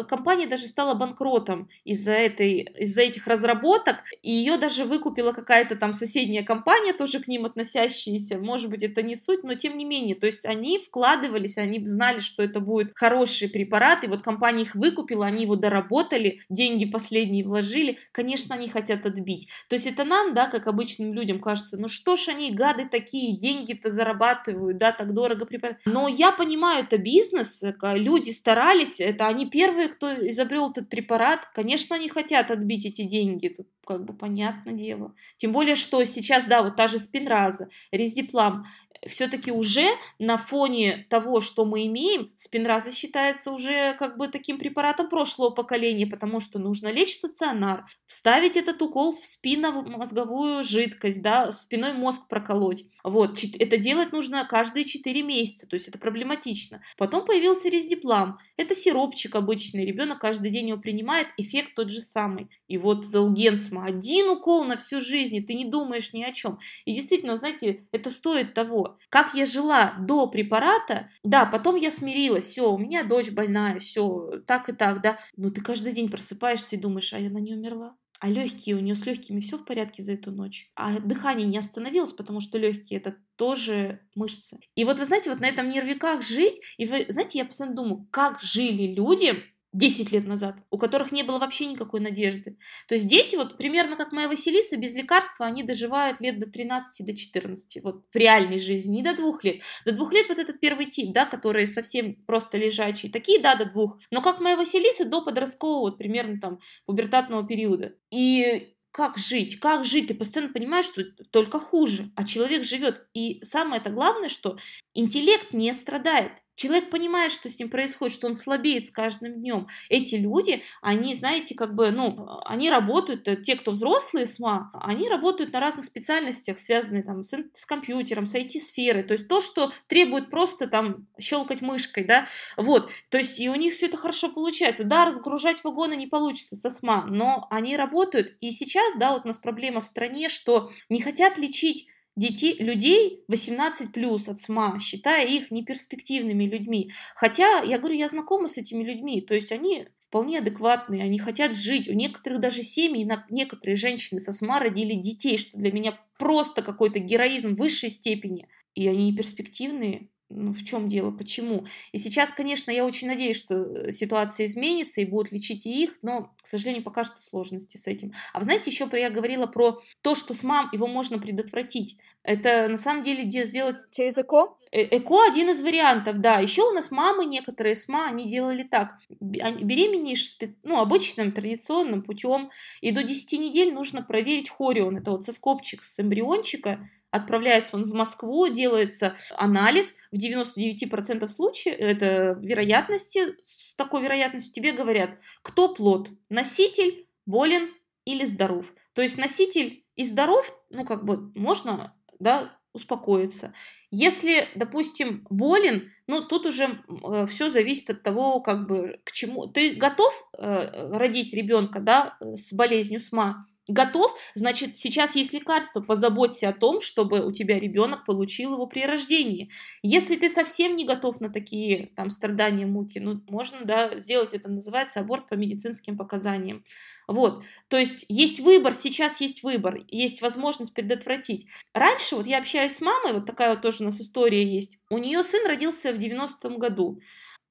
Speaker 3: компания даже стала банкротом из-за этой, из-за этих разработок, и ее даже выкупила какая-то там соседняя компания, тоже к ним относящаяся, может быть, это не суть, но тем не менее, то есть они вкладывались, они знали, что это будет хороший препарат, и вот компания их выкупила, они его доработали, деньги последние вложили, конечно, они хотят отбить. То есть это нам, да, как обычным людям кажется, ну что ж они, гады такие, деньги-то зарабатывают, да, так дорого препарат. Но я понимаю, это бизнес, люди старались, это они первые, кто изобрел этот препарат, конечно, они хотят отбить эти деньги, тут как бы понятное дело. Тем более, что сейчас, да, вот та же спинраза, резиплам, все-таки уже на фоне того, что мы имеем, спинраза считается уже как бы таким препаратом прошлого поколения, потому что нужно лечь в стационар, вставить этот укол в спинномозговую жидкость, да, спиной мозг проколоть. Вот, это делать нужно каждые 4 месяца, то есть это проблематично. Потом появился рездиплам, это сиропчик обычный, ребенок каждый день его принимает, эффект тот же самый. И вот Золгенсма, один укол на всю жизнь, и ты не думаешь ни о чем. И действительно, знаете, это стоит того. Как я жила до препарата, да, потом я смирилась, все, у меня дочь больная, все, так и так, да. Но ты каждый день просыпаешься и думаешь, а я на нее умерла. А легкие, у нее с легкими все в порядке за эту ночь. А дыхание не остановилось, потому что легкие это тоже мышцы. И вот вы знаете, вот на этом нервиках жить, и вы знаете, я постоянно думаю, как жили люди, 10 лет назад, у которых не было вообще никакой надежды. То есть дети, вот примерно как моя Василиса, без лекарства, они доживают лет до 13, до 14, вот в реальной жизни, не до двух лет. До двух лет вот этот первый тип, да, который совсем просто лежачий, такие, да, до двух. Но как моя Василиса, до подросткового, вот примерно там пубертатного периода. И как жить, как жить, ты постоянно понимаешь, что только хуже, а человек живет. И самое это главное, что интеллект не страдает. Человек понимает, что с ним происходит, что он слабеет с каждым днем. Эти люди, они, знаете, как бы, ну, они работают, э, те, кто взрослые СМА, они работают на разных специальностях, связанных там с, с компьютером, с IT-сферой. То есть то, что требует просто там щелкать мышкой, да, вот. То есть и у них все это хорошо получается. Да, разгружать вагоны не получится со СМА, но они работают. И сейчас, да, вот у нас проблема в стране, что не хотят лечить детей, людей 18 плюс от СМА, считая их неперспективными людьми. Хотя, я говорю, я знакома с этими людьми, то есть они вполне адекватные, они хотят жить. У некоторых даже семьи, некоторые женщины со СМА родили детей, что для меня просто какой-то героизм высшей степени. И они не перспективные, ну, в чем дело, почему. И сейчас, конечно, я очень надеюсь, что ситуация изменится и будут лечить и их, но, к сожалению, пока что сложности с этим. А вы знаете, еще я говорила про то, что с мам его можно предотвратить. Это на самом деле сделать...
Speaker 4: Через ЭКО?
Speaker 3: Э ЭКО один из вариантов, да. Еще у нас мамы некоторые с ма, они делали так. Беременеешь ну, обычным традиционным путем, и до 10 недель нужно проверить хорион. Это вот соскопчик с эмбриончика, отправляется он в Москву, делается анализ, в 99% случаев, это вероятности, с такой вероятностью тебе говорят, кто плод, носитель, болен или здоров. То есть носитель и здоров, ну как бы можно, да, успокоиться. Если, допустим, болен, ну тут уже э, все зависит от того, как бы к чему. Ты готов э, родить ребенка, да, с болезнью СМА? Готов, значит, сейчас есть лекарство, позаботься о том, чтобы у тебя ребенок получил его при рождении. Если ты совсем не готов на такие там страдания, муки, ну, можно, да, сделать это, называется аборт по медицинским показаниям. Вот, то есть есть выбор, сейчас есть выбор, есть возможность предотвратить. Раньше, вот я общаюсь с мамой, вот такая вот тоже у нас история есть, у нее сын родился в 90-м году,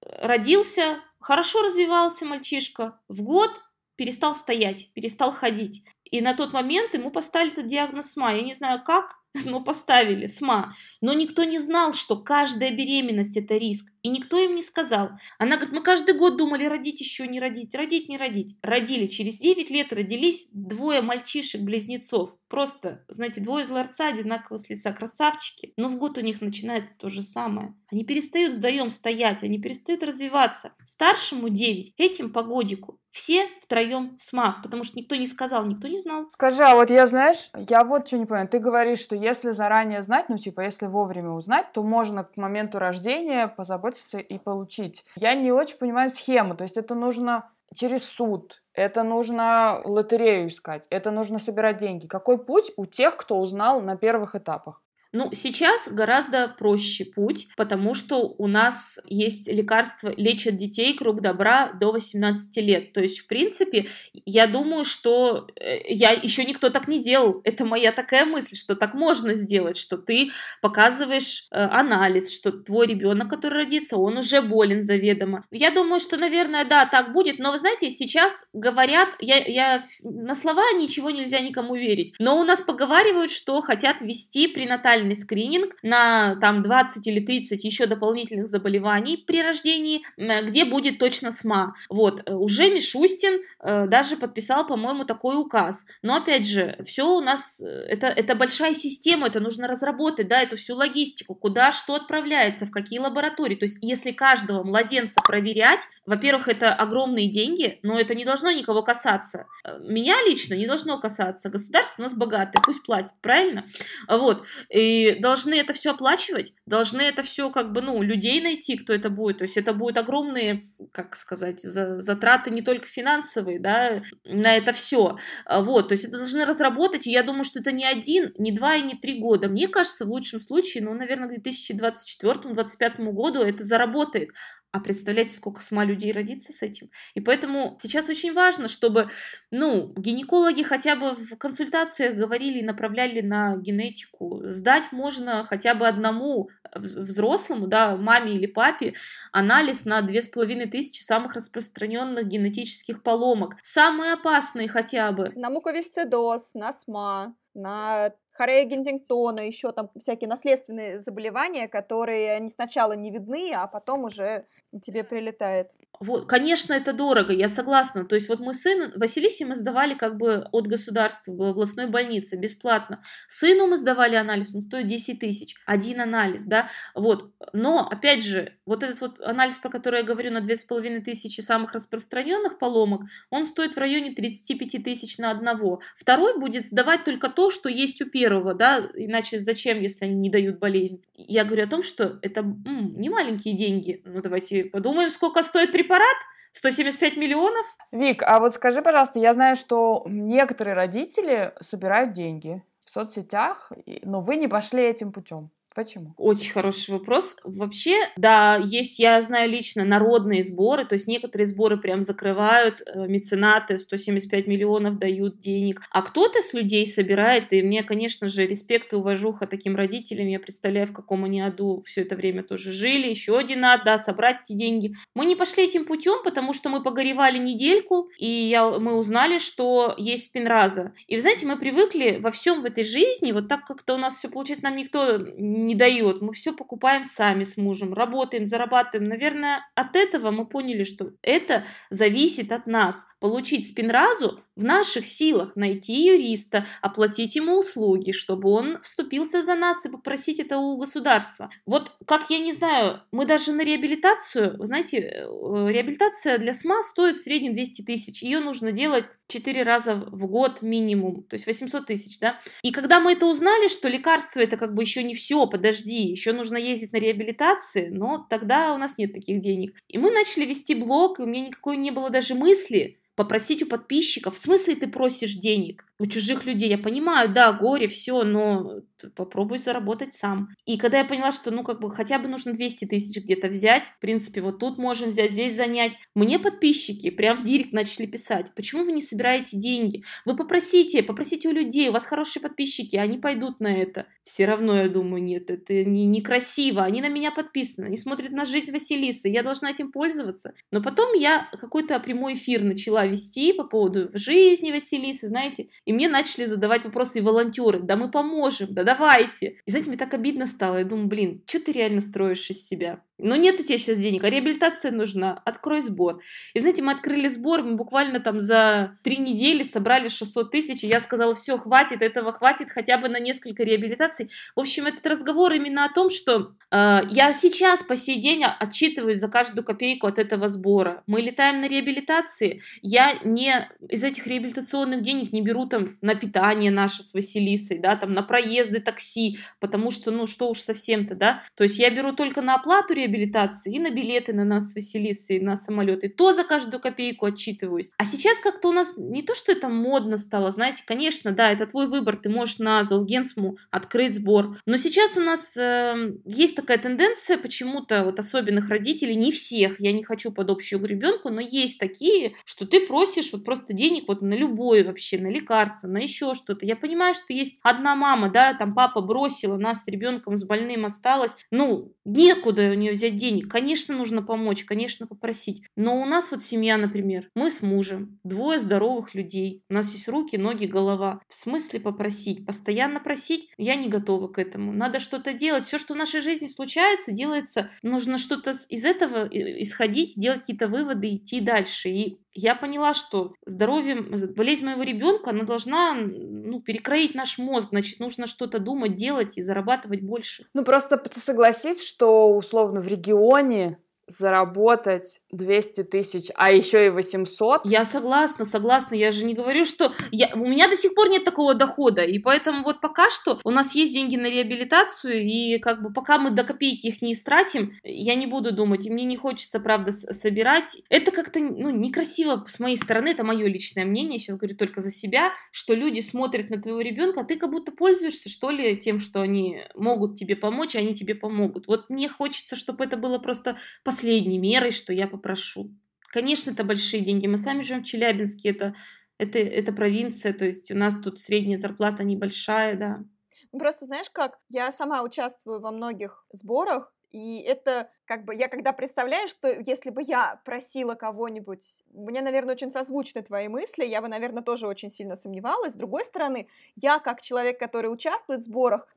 Speaker 3: родился, хорошо развивался мальчишка, в год перестал стоять, перестал ходить. И на тот момент ему поставили этот диагноз СМА. Я не знаю как, но поставили СМА. Но никто не знал, что каждая беременность это риск. И никто им не сказал. Она говорит, мы каждый год думали, родить еще не родить, родить не родить. Родили. Через 9 лет родились двое мальчишек-близнецов. Просто, знаете, двое из ларца одинакового с лица. Красавчики. Но в год у них начинается то же самое. Они перестают вдвоем стоять, они перестают развиваться. Старшему 9, этим по годику. Все втроем СМА, потому что никто не сказал, никто не знал.
Speaker 1: Скажи, а вот я, знаешь, я вот что не понимаю. Ты говоришь, что если заранее знать, ну, типа, если вовремя узнать, то можно к моменту рождения позаботиться и получить. Я не очень понимаю схему. То есть это нужно через суд, это нужно лотерею искать, это нужно собирать деньги. Какой путь у тех, кто узнал на первых этапах?
Speaker 3: Ну, сейчас гораздо проще путь, потому что у нас есть лекарства, лечат детей круг добра до 18 лет. То есть, в принципе, я думаю, что э, я еще никто так не делал. Это моя такая мысль, что так можно сделать, что ты показываешь э, анализ, что твой ребенок, который родится, он уже болен заведомо. Я думаю, что, наверное, да, так будет. Но вы знаете, сейчас говорят, я, я на слова ничего нельзя никому верить, но у нас поговаривают, что хотят ввести пренатальный специальный скрининг на там 20 или 30 еще дополнительных заболеваний при рождении, где будет точно СМА. Вот, э, уже Мишустин э, даже подписал, по-моему, такой указ. Но опять же, все у нас, э, это, это большая система, это нужно разработать, да, эту всю логистику, куда что отправляется, в какие лаборатории. То есть, если каждого младенца проверять, во-первых, это огромные деньги, но это не должно никого касаться. Меня лично не должно касаться. Государство у нас богатое, пусть платит, правильно? Вот. И должны это все оплачивать, должны это все как бы, ну, людей найти, кто это будет. То есть это будут огромные, как сказать, за, затраты не только финансовые, да, на это все. А, вот, то есть это должны разработать, и я думаю, что это не один, не два и не три года. Мне кажется, в лучшем случае, ну, наверное, к 2024-2025 году это заработает. А представляете, сколько сма людей родится с этим? И поэтому сейчас очень важно, чтобы, ну, гинекологи хотя бы в консультациях говорили и направляли на генетику. Сдать можно хотя бы одному взрослому, да, маме или папе, анализ на две с половиной тысячи самых распространенных генетических поломок. Самые опасные хотя бы.
Speaker 4: На муковисцидоз, на СМА, на Хорея Гентингтона, еще там всякие наследственные заболевания, которые они сначала не видны, а потом уже тебе прилетает.
Speaker 3: Вот, конечно, это дорого, я согласна. То есть вот мы сын, Василисе мы сдавали как бы от государства в областной больнице бесплатно. Сыну мы сдавали анализ, он стоит 10 тысяч, один анализ, да, вот. Но, опять же, вот этот вот анализ, про который я говорю, на 2,5 тысячи самых распространенных поломок, он стоит в районе 35 тысяч на одного. Второй будет сдавать только то, что есть у первого первого, да, иначе зачем, если они не дают болезнь? Я говорю о том, что это м, не маленькие деньги. Ну, давайте подумаем, сколько стоит препарат. 175 миллионов?
Speaker 1: Вик, а вот скажи, пожалуйста, я знаю, что некоторые родители собирают деньги в соцсетях, но вы не пошли этим путем. Почему?
Speaker 3: Очень хороший вопрос. Вообще, да, есть, я знаю лично, народные сборы, то есть некоторые сборы прям закрывают, э, меценаты 175 миллионов дают денег, а кто-то с людей собирает, и мне, конечно же, респект и уважуха таким родителям, я представляю, в каком они аду все это время тоже жили, еще один ад, да, собрать эти деньги. Мы не пошли этим путем, потому что мы погоревали недельку, и я, мы узнали, что есть спинраза. И, вы знаете, мы привыкли во всем в этой жизни, вот так как-то у нас все получается, нам никто не дает. Мы все покупаем сами с мужем, работаем, зарабатываем. Наверное, от этого мы поняли, что это зависит от нас. Получить спинразу в наших силах найти юриста, оплатить ему услуги, чтобы он вступился за нас и попросить это у государства. Вот как я не знаю, мы даже на реабилитацию, знаете, э, реабилитация для СМА стоит в среднем 200 тысяч. Ее нужно делать 4 раза в год минимум, то есть 800 тысяч, да. И когда мы это узнали, что лекарство это как бы еще не все, подожди, еще нужно ездить на реабилитации, но тогда у нас нет таких денег. И мы начали вести блог, и у меня никакой не было даже мысли попросить у подписчиков. В смысле ты просишь денег? у чужих людей. Я понимаю, да, горе, все, но попробуй заработать сам. И когда я поняла, что, ну, как бы, хотя бы нужно 200 тысяч где-то взять, в принципе, вот тут можем взять, здесь занять. Мне подписчики прям в директ начали писать, почему вы не собираете деньги? Вы попросите, попросите у людей, у вас хорошие подписчики, они пойдут на это. Все равно, я думаю, нет, это не, некрасиво, они на меня подписаны, они смотрят на жизнь Василисы, я должна этим пользоваться. Но потом я какой-то прямой эфир начала вести по поводу жизни Василисы, знаете, и мне начали задавать вопросы и волонтеры. Да мы поможем, да давайте. И знаете, мне так обидно стало. Я думаю, блин, что ты реально строишь из себя? Но нет у тебя сейчас денег, а реабилитация нужна. Открой сбор. И знаете, мы открыли сбор, мы буквально там за три недели собрали 600 тысяч, и я сказала, все, хватит, этого хватит хотя бы на несколько реабилитаций. В общем, этот разговор именно о том, что э, я сейчас по сей день отчитываюсь за каждую копейку от этого сбора. Мы летаем на реабилитации, я не из этих реабилитационных денег не беру там на питание наше с Василисой, да, там на проезды такси, потому что, ну, что уж совсем-то, да. То есть я беру только на оплату реабилитации и на билеты на нас с Василисой, на самолеты. То за каждую копейку отчитываюсь. А сейчас как-то у нас не то, что это модно стало, знаете, конечно, да, это твой выбор, ты можешь на Золгенсму открыть сбор. Но сейчас у нас э, есть такая тенденция почему-то вот особенных родителей, не всех, я не хочу под общую гребенку, но есть такие, что ты просишь вот просто денег вот на любое вообще, на лекарства, на еще что-то. Я понимаю, что есть одна мама, да, там папа бросила нас с ребенком, с больным осталось, ну, некуда у нее взять денег. Конечно, нужно помочь, конечно, попросить. Но у нас вот семья, например, мы с мужем, двое здоровых людей. У нас есть руки, ноги, голова. В смысле попросить? Постоянно просить? Я не готова к этому. Надо что-то делать. Все, что в нашей жизни случается, делается. Нужно что-то из этого исходить, делать какие-то выводы, идти дальше. И я поняла, что здоровье, болезнь моего ребенка, она должна ну, перекроить наш мозг, значит, нужно что-то думать, делать и зарабатывать больше.
Speaker 1: Ну, просто ты согласись, что условно в регионе заработать 200 тысяч, а еще и 800.
Speaker 3: Я согласна, согласна. Я же не говорю, что... Я... У меня до сих пор нет такого дохода, и поэтому вот пока что у нас есть деньги на реабилитацию, и как бы пока мы до копейки их не истратим, я не буду думать, и мне не хочется, правда, собирать. Это как-то, ну, некрасиво с моей стороны, это мое личное мнение, сейчас говорю только за себя, что люди смотрят на твоего ребенка, а ты как будто пользуешься, что ли, тем, что они могут тебе помочь, и они тебе помогут. Вот мне хочется, чтобы это было просто по последней мерой, что я попрошу. Конечно, это большие деньги. Мы сами живем в Челябинске, это, это, это провинция, то есть у нас тут средняя зарплата небольшая, да.
Speaker 4: Ну, просто знаешь как, я сама участвую во многих сборах, и это как бы я когда представляю, что если бы я просила кого-нибудь, мне, наверное, очень созвучны твои мысли, я бы, наверное, тоже очень сильно сомневалась. С другой стороны, я как человек, который участвует в сборах,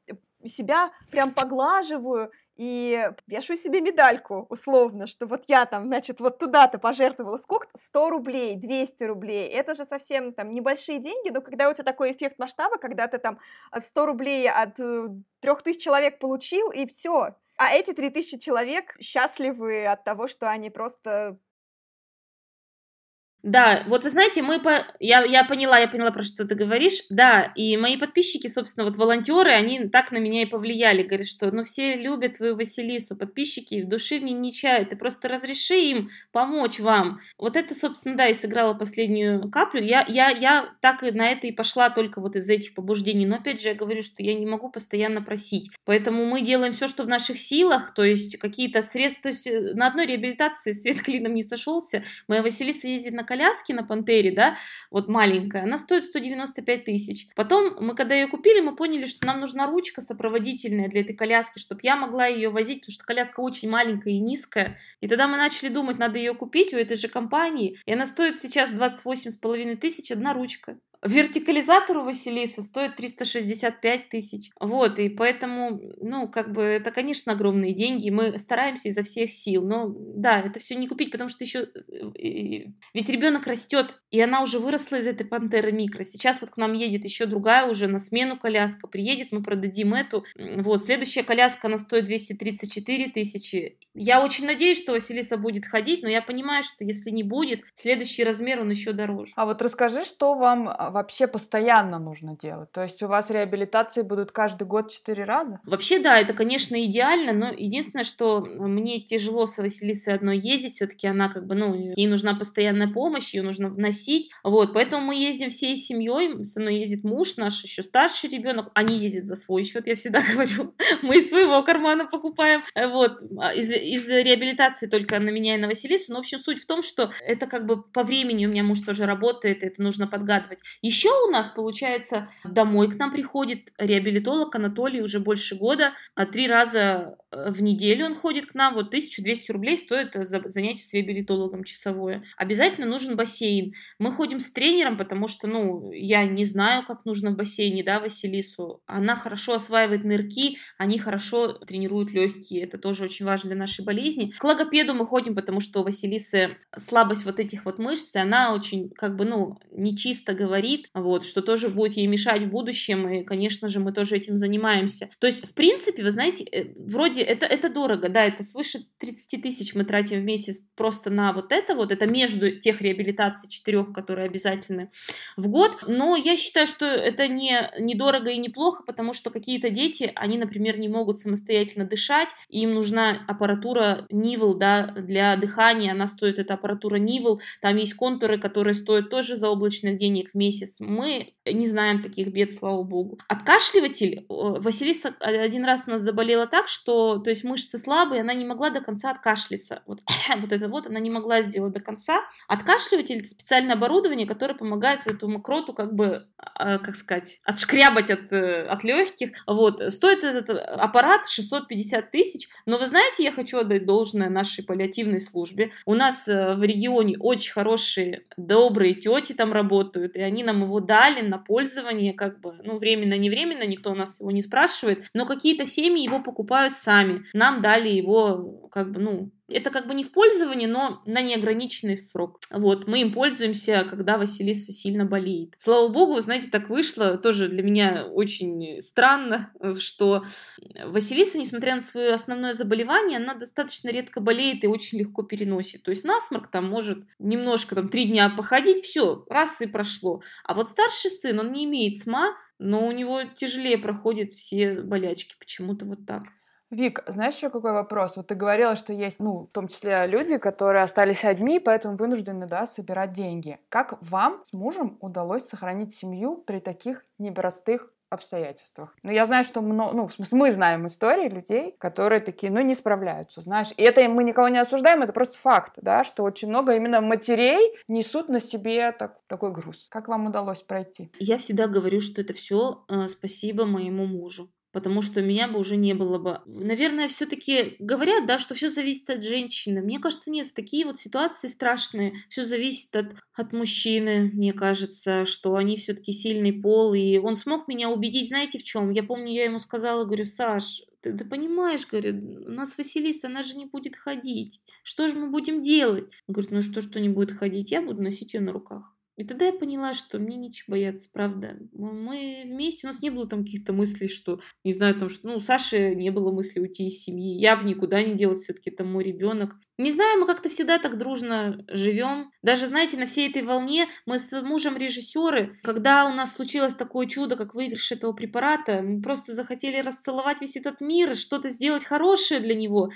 Speaker 4: себя прям поглаживаю и вешу себе медальку, условно, что вот я там, значит, вот туда-то пожертвовала сколько-то, 100 рублей, 200 рублей, это же совсем там небольшие деньги, но когда у тебя такой эффект масштаба, когда ты там 100 рублей от 3000 э, человек получил, и все, а эти 3000 человек счастливы от того, что они просто
Speaker 3: да, вот вы знаете, мы по... я, я поняла, я поняла, про что ты говоришь. Да, и мои подписчики, собственно, вот волонтеры, они так на меня и повлияли. Говорят, что ну все любят твою Василису, подписчики в души в ней не чают. Ты просто разреши им помочь вам. Вот это, собственно, да, и сыграла последнюю каплю. Я, я, я так и на это и пошла только вот из этих побуждений. Но опять же, я говорю, что я не могу постоянно просить. Поэтому мы делаем все, что в наших силах, то есть какие-то средства. То есть э, на одной реабилитации свет клином не сошелся. Моя Василиса ездит на коляске на Пантере, да, вот маленькая, она стоит 195 тысяч. Потом мы, когда ее купили, мы поняли, что нам нужна ручка сопроводительная для этой коляски, чтобы я могла ее возить, потому что коляска очень маленькая и низкая. И тогда мы начали думать, надо ее купить у этой же компании, и она стоит сейчас 28 с половиной тысяч, одна ручка. Вертикализатор у Василиса стоит 365 тысяч. Вот, и поэтому, ну, как бы, это, конечно, огромные деньги. Мы стараемся изо всех сил. Но, да, это все не купить, потому что еще... Э, ведь ребенок растет, и она уже выросла из этой пантеры микро. Сейчас вот к нам едет еще другая уже на смену коляска. Приедет, мы продадим эту. Вот, следующая коляска, она стоит 234 тысячи. Я очень надеюсь, что Василиса будет ходить, но я понимаю, что если не будет, следующий размер, он еще дороже.
Speaker 1: А вот расскажи, что вам а, вообще постоянно нужно делать? То есть у вас реабилитации будут каждый год четыре раза?
Speaker 3: Вообще, да, это, конечно, идеально, но единственное, что мне тяжело с Василисой одной ездить, все-таки она как бы, ну, ей нужна постоянная помощь, ее нужно носить, вот, поэтому мы ездим всей семьей, со мной ездит муж наш, еще старший ребенок, они ездят за свой счет, я всегда говорю, мы из своего кармана покупаем, вот, а из, из реабилитации только на меня и на Василису, но, в общем, суть в том, что это как бы по времени у меня муж тоже работает, это нужно подгадывать. Еще у нас, получается, домой к нам приходит реабилитолог Анатолий уже больше года, а три раза э, в неделю он ходит к нам, вот 1200 рублей стоит занятие с реабилитологом часовое. Обязательно нужен бассейн. Мы ходим с тренером, потому что, ну, я не знаю, как нужно в бассейне, да, Василису. Она хорошо осваивает нырки, они хорошо тренируют легкие, это тоже очень важно для нашей болезни. К логопеду мы ходим, потому что у Василисы слабость вот этих вот мышц, она очень, как бы, ну, нечисто говорит, вот, что тоже будет ей мешать в будущем, и, конечно же, мы тоже этим занимаемся. То есть, в принципе, вы знаете, э, вроде это, это дорого, да, это свыше 30 тысяч мы тратим в месяц просто на вот это вот, это между тех реабилитаций четырех, которые обязательны в год, но я считаю, что это не, не дорого и неплохо, потому что какие-то дети, они, например, не могут самостоятельно дышать, им нужна аппаратура Нивел, да, для дыхания, она стоит, эта аппаратура Нивел, там есть контуры, которые стоят тоже за облачных денег в месяц. Мы не знаем таких бед, слава богу. Откашливатель, Василиса один раз у нас заболела так, что, то есть мышцы слабые, она не могла до конца откашляться. Вот, вот это вот она не могла сделать до конца. Откашливатель — это специальное оборудование, которое помогает эту мокроту как бы, а, как сказать, отшкрябать от, э, от легких. Вот. Стоит этот аппарат 650 тысяч, но вы знаете, я хочу отдать должное нашей паллиативной службе. У нас э, в регионе очень хорошие, добрые тети там работают, и они нам его дали на пользование, как бы, ну, временно, не временно, никто у нас его не спрашивает, но какие-то семьи его покупают сами. Нам дали его, как бы, ну, это как бы не в пользовании, но на неограниченный срок. Вот, мы им пользуемся, когда Василиса сильно болеет. Слава богу, знаете, так вышло, тоже для меня очень странно, что Василиса, несмотря на свое основное заболевание, она достаточно редко болеет и очень легко переносит. То есть насморк там может немножко, там, три дня походить, все, раз и прошло. А вот старший сын, он не имеет СМА, но у него тяжелее проходят все болячки, почему-то вот так.
Speaker 1: Вик, знаешь еще какой вопрос? Вот ты говорила, что есть, ну, в том числе люди, которые остались одни, поэтому вынуждены, да, собирать деньги. Как вам с мужем удалось сохранить семью при таких непростых обстоятельствах. Ну, я знаю, что много, ну, в смысле, мы знаем истории людей, которые такие, ну, не справляются, знаешь. И это мы никого не осуждаем, это просто факт, да, что очень много именно матерей несут на себе так, такой груз. Как вам удалось пройти?
Speaker 3: Я всегда говорю, что это все э, спасибо моему мужу потому что меня бы уже не было бы. Наверное, все-таки говорят, да, что все зависит от женщины. Мне кажется, нет, в такие вот ситуации страшные все зависит от, от мужчины, мне кажется, что они все-таки сильный пол, и он смог меня убедить, знаете, в чем? Я помню, я ему сказала, говорю, Саш, ты, ты понимаешь, говорю, у нас Василиса, она же не будет ходить. Что же мы будем делать? Он говорит, ну что, что не будет ходить? Я буду носить ее на руках. И тогда я поняла, что мне нечего бояться, правда. Мы вместе, у нас не было там каких-то мыслей, что, не знаю, там, что, ну, у Саши не было мысли уйти из семьи, я бы никуда не делась, все-таки это мой ребенок. Не знаю, мы как-то всегда так дружно живем. Даже, знаете, на всей этой волне мы с мужем режиссеры, когда у нас случилось такое чудо, как выигрыш этого препарата, мы просто захотели расцеловать весь этот мир, что-то сделать хорошее для него.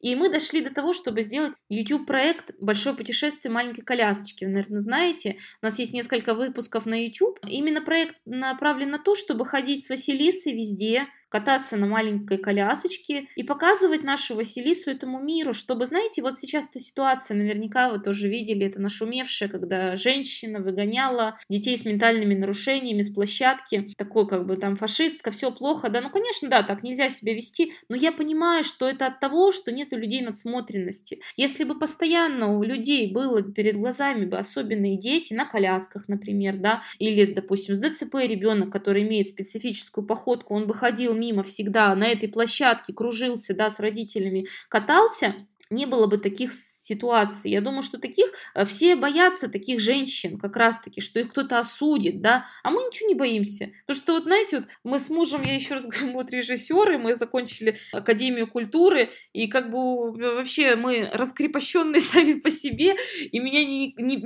Speaker 3: И мы дошли до того, чтобы сделать YouTube-проект «Большое путешествие маленькой колясочки». Вы, наверное, знаете, у нас есть несколько выпусков на YouTube. Именно проект направлен на то, чтобы ходить с Василисой везде, кататься на маленькой колясочке и показывать нашу Василису этому миру, чтобы, знаете, вот сейчас эта ситуация, наверняка вы тоже видели, это нашумевшая, когда женщина выгоняла детей с ментальными нарушениями с площадки, такой как бы там фашистка, все плохо, да, ну, конечно, да, так нельзя себя вести, но я понимаю, что это от того, что нет у людей надсмотренности. Если бы постоянно у людей было перед глазами бы особенные дети на колясках, например, да, или, допустим, с ДЦП ребенок, который имеет специфическую походку, он бы ходил мимо всегда на этой площадке, кружился, да, с родителями, катался, не было бы таких ситуаций. Я думаю, что таких э, все боятся таких женщин, как раз-таки, что их кто-то осудит, да, а мы ничего не боимся. Потому что вот, знаете, вот мы с мужем, я еще раз говорю, вот режиссеры, мы закончили Академию культуры, и как бы вообще мы раскрепощенные сами по себе, и меня ни, ни,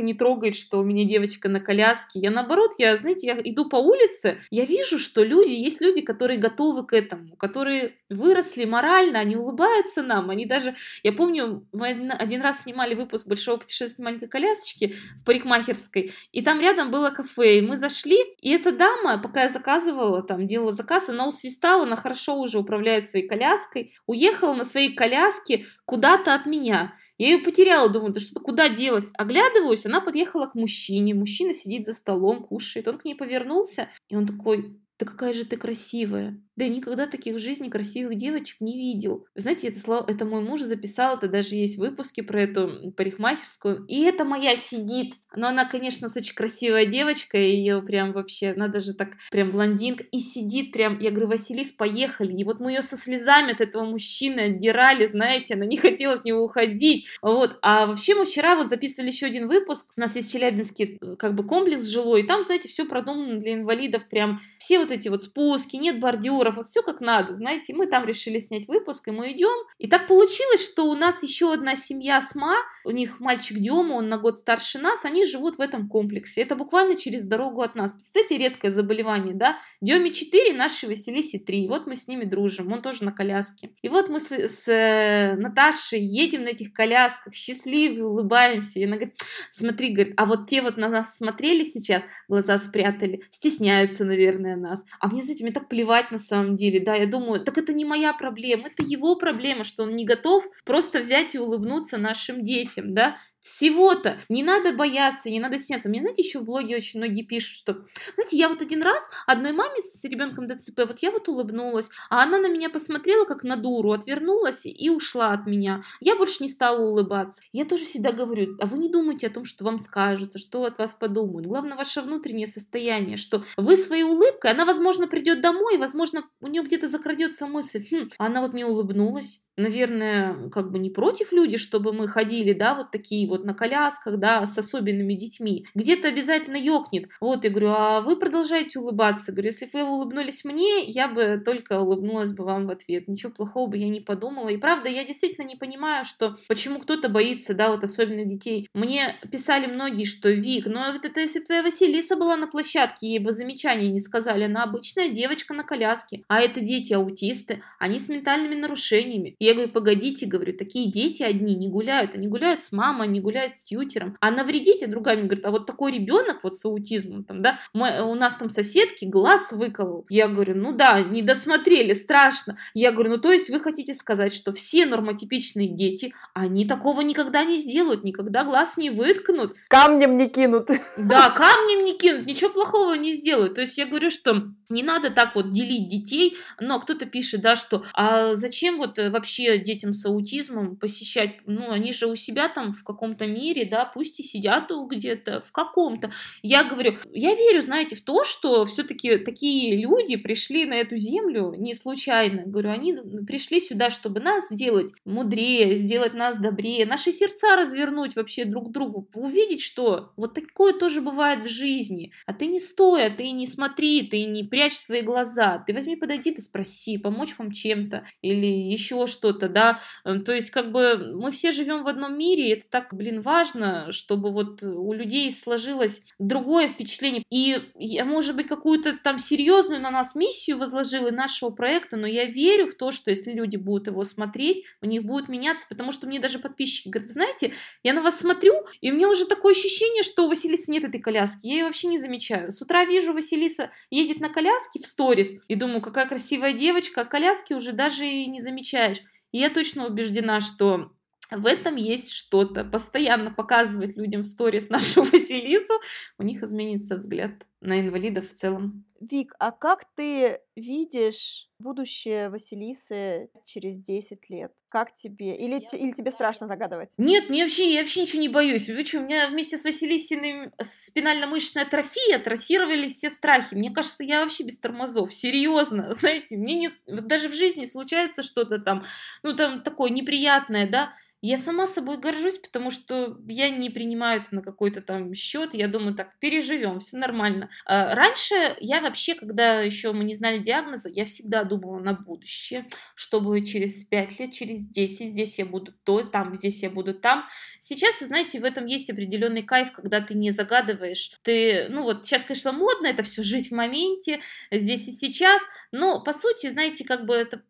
Speaker 3: не трогает, что у меня девочка на коляске. Я наоборот, я, знаете, я иду по улице, я вижу, что люди, есть люди, которые готовы к этому, которые выросли морально, они улыбаются нам, они даже, я помню, мы один раз снимали выпуск «Большого путешествия маленькой колясочки» в парикмахерской, и там рядом было кафе, и мы зашли, и эта дама, пока я заказывала, там, делала заказ, она усвистала, она хорошо уже управляет своей коляской, уехала на своей коляске куда-то от меня. Я ее потеряла, думаю, да что-то куда делась? Оглядываюсь, она подъехала к мужчине, мужчина сидит за столом, кушает, он к ней повернулся, и он такой, да какая же ты красивая. Да я никогда таких в жизни красивых девочек не видел. Знаете, это, слово, это мой муж записал, это даже есть выпуски про эту парикмахерскую. И это моя сидит. Но она, конечно, очень красивая девочка, ее прям вообще, она даже так прям блондинка. И сидит прям, я говорю, Василис, поехали. И вот мы ее со слезами от этого мужчины отдирали, знаете, она не хотела от него уходить. Вот. А вообще мы вчера вот записывали еще один выпуск. У нас есть Челябинский э, как бы комплекс жилой, и там, знаете, все продумано для инвалидов. Прям все вот эти вот спуски, нет бордюров, разговоров, вот все как надо, знаете, мы там решили снять выпуск, и мы идем. И так получилось, что у нас еще одна семья СМА, у них мальчик Дема, он на год старше нас, они живут в этом комплексе. Это буквально через дорогу от нас. Представляете, редкое заболевание, да? Деме 4, нашей Василисе 3. Вот мы с ними дружим, он тоже на коляске. И вот мы с, с э, Наташей едем на этих колясках, счастливые, улыбаемся. И она говорит, смотри, говорит, а вот те вот на нас смотрели сейчас, глаза спрятали, стесняются, наверное, нас. А мне, знаете, мне так плевать на самом самом деле, да, я думаю, так это не моя проблема, это его проблема, что он не готов просто взять и улыбнуться нашим детям, да, всего-то. Не надо бояться, не надо стесняться. Мне, знаете, еще в блоге очень многие пишут, что, знаете, я вот один раз одной маме с ребенком ДЦП, вот я вот улыбнулась, а она на меня посмотрела как на дуру, отвернулась и ушла от меня. Я больше не стала улыбаться. Я тоже всегда говорю, а вы не думайте о том, что вам скажут, что от вас подумают. Главное, ваше внутреннее состояние, что вы своей улыбкой, она, возможно, придет домой, возможно, у нее где-то закрадется мысль, хм, а она вот не улыбнулась, наверное, как бы не против люди, чтобы мы ходили, да, вот такие вот на колясках, да, с особенными детьми. Где-то обязательно ёкнет. Вот, я говорю, а вы продолжаете улыбаться. Говорю, если бы вы улыбнулись мне, я бы только улыбнулась бы вам в ответ. Ничего плохого бы я не подумала. И правда, я действительно не понимаю, что почему кто-то боится, да, вот особенно детей. Мне писали многие, что Вик, ну вот это если твоя Василиса была на площадке, ей бы замечания не сказали. Она обычная девочка на коляске. А это дети аутисты, они с ментальными нарушениями. И я говорю, погодите, говорю, такие дети одни не гуляют, они гуляют с мамой, они гуляют с тьютером, а навредите другами, говорит, а вот такой ребенок вот с аутизмом, там, да, мы, у нас там соседки глаз выколол. Я говорю, ну да, не досмотрели, страшно. Я говорю, ну то есть вы хотите сказать, что все нормотипичные дети, они такого никогда не сделают, никогда глаз не выткнут.
Speaker 1: Камнем не кинут.
Speaker 3: Да, камнем не кинут, ничего плохого не сделают. То есть я говорю, что не надо так вот делить детей, но кто-то пишет, да, что а зачем вот вообще вообще детям с аутизмом посещать, ну, они же у себя там в каком-то мире, да, пусть и сидят где-то в каком-то. Я говорю, я верю, знаете, в то, что все-таки такие люди пришли на эту землю не случайно. Говорю, они пришли сюда, чтобы нас сделать мудрее, сделать нас добрее, наши сердца развернуть вообще друг к другу, увидеть, что вот такое тоже бывает в жизни. А ты не стой, а ты не смотри, ты не прячь свои глаза, ты возьми, подойди, ты спроси, помочь вам чем-то или еще что что-то, да, эм, то есть как бы мы все живем в одном мире, и это так, блин, важно, чтобы вот у людей сложилось другое впечатление, и я, может быть, какую-то там серьезную на нас миссию возложила нашего проекта, но я верю в то, что если люди будут его смотреть, у них будет меняться, потому что мне даже подписчики говорят, вы знаете, я на вас смотрю, и у меня уже такое ощущение, что у Василисы нет этой коляски, я ее вообще не замечаю. С утра вижу, Василиса едет на коляске в сторис, и думаю, какая красивая девочка, а коляски уже даже и не замечаешь. И я точно убеждена, что в этом есть что-то. Постоянно показывать людям в сторис нашу Василису, у них изменится взгляд на инвалидов в целом.
Speaker 4: Вик, а как ты видишь будущее Василисы через 10 лет? Как тебе? Или, я, или тебе страшно загадывать?
Speaker 3: Нет, мне вообще, я вообще ничего не боюсь. Вы что, у меня вместе с Василисиной спинально-мышечная атрофия атрофировались все страхи. Мне кажется, я вообще без тормозов. Серьезно, знаете, мне не... Вот даже в жизни случается что-то там, ну там такое неприятное, да, я сама собой горжусь, потому что я не принимаю это на какой-то там счет. Я думаю, так, переживем, все нормально. А раньше я вообще, когда еще мы не знали диагноза, я всегда думала на будущее, чтобы через 5 лет, через 10, здесь я буду то, там, здесь я буду там. Сейчас, вы знаете, в этом есть определенный кайф, когда ты не загадываешь. Ты, ну вот, сейчас, конечно, модно это все жить в моменте, здесь и сейчас, но, по сути, знаете, как бы это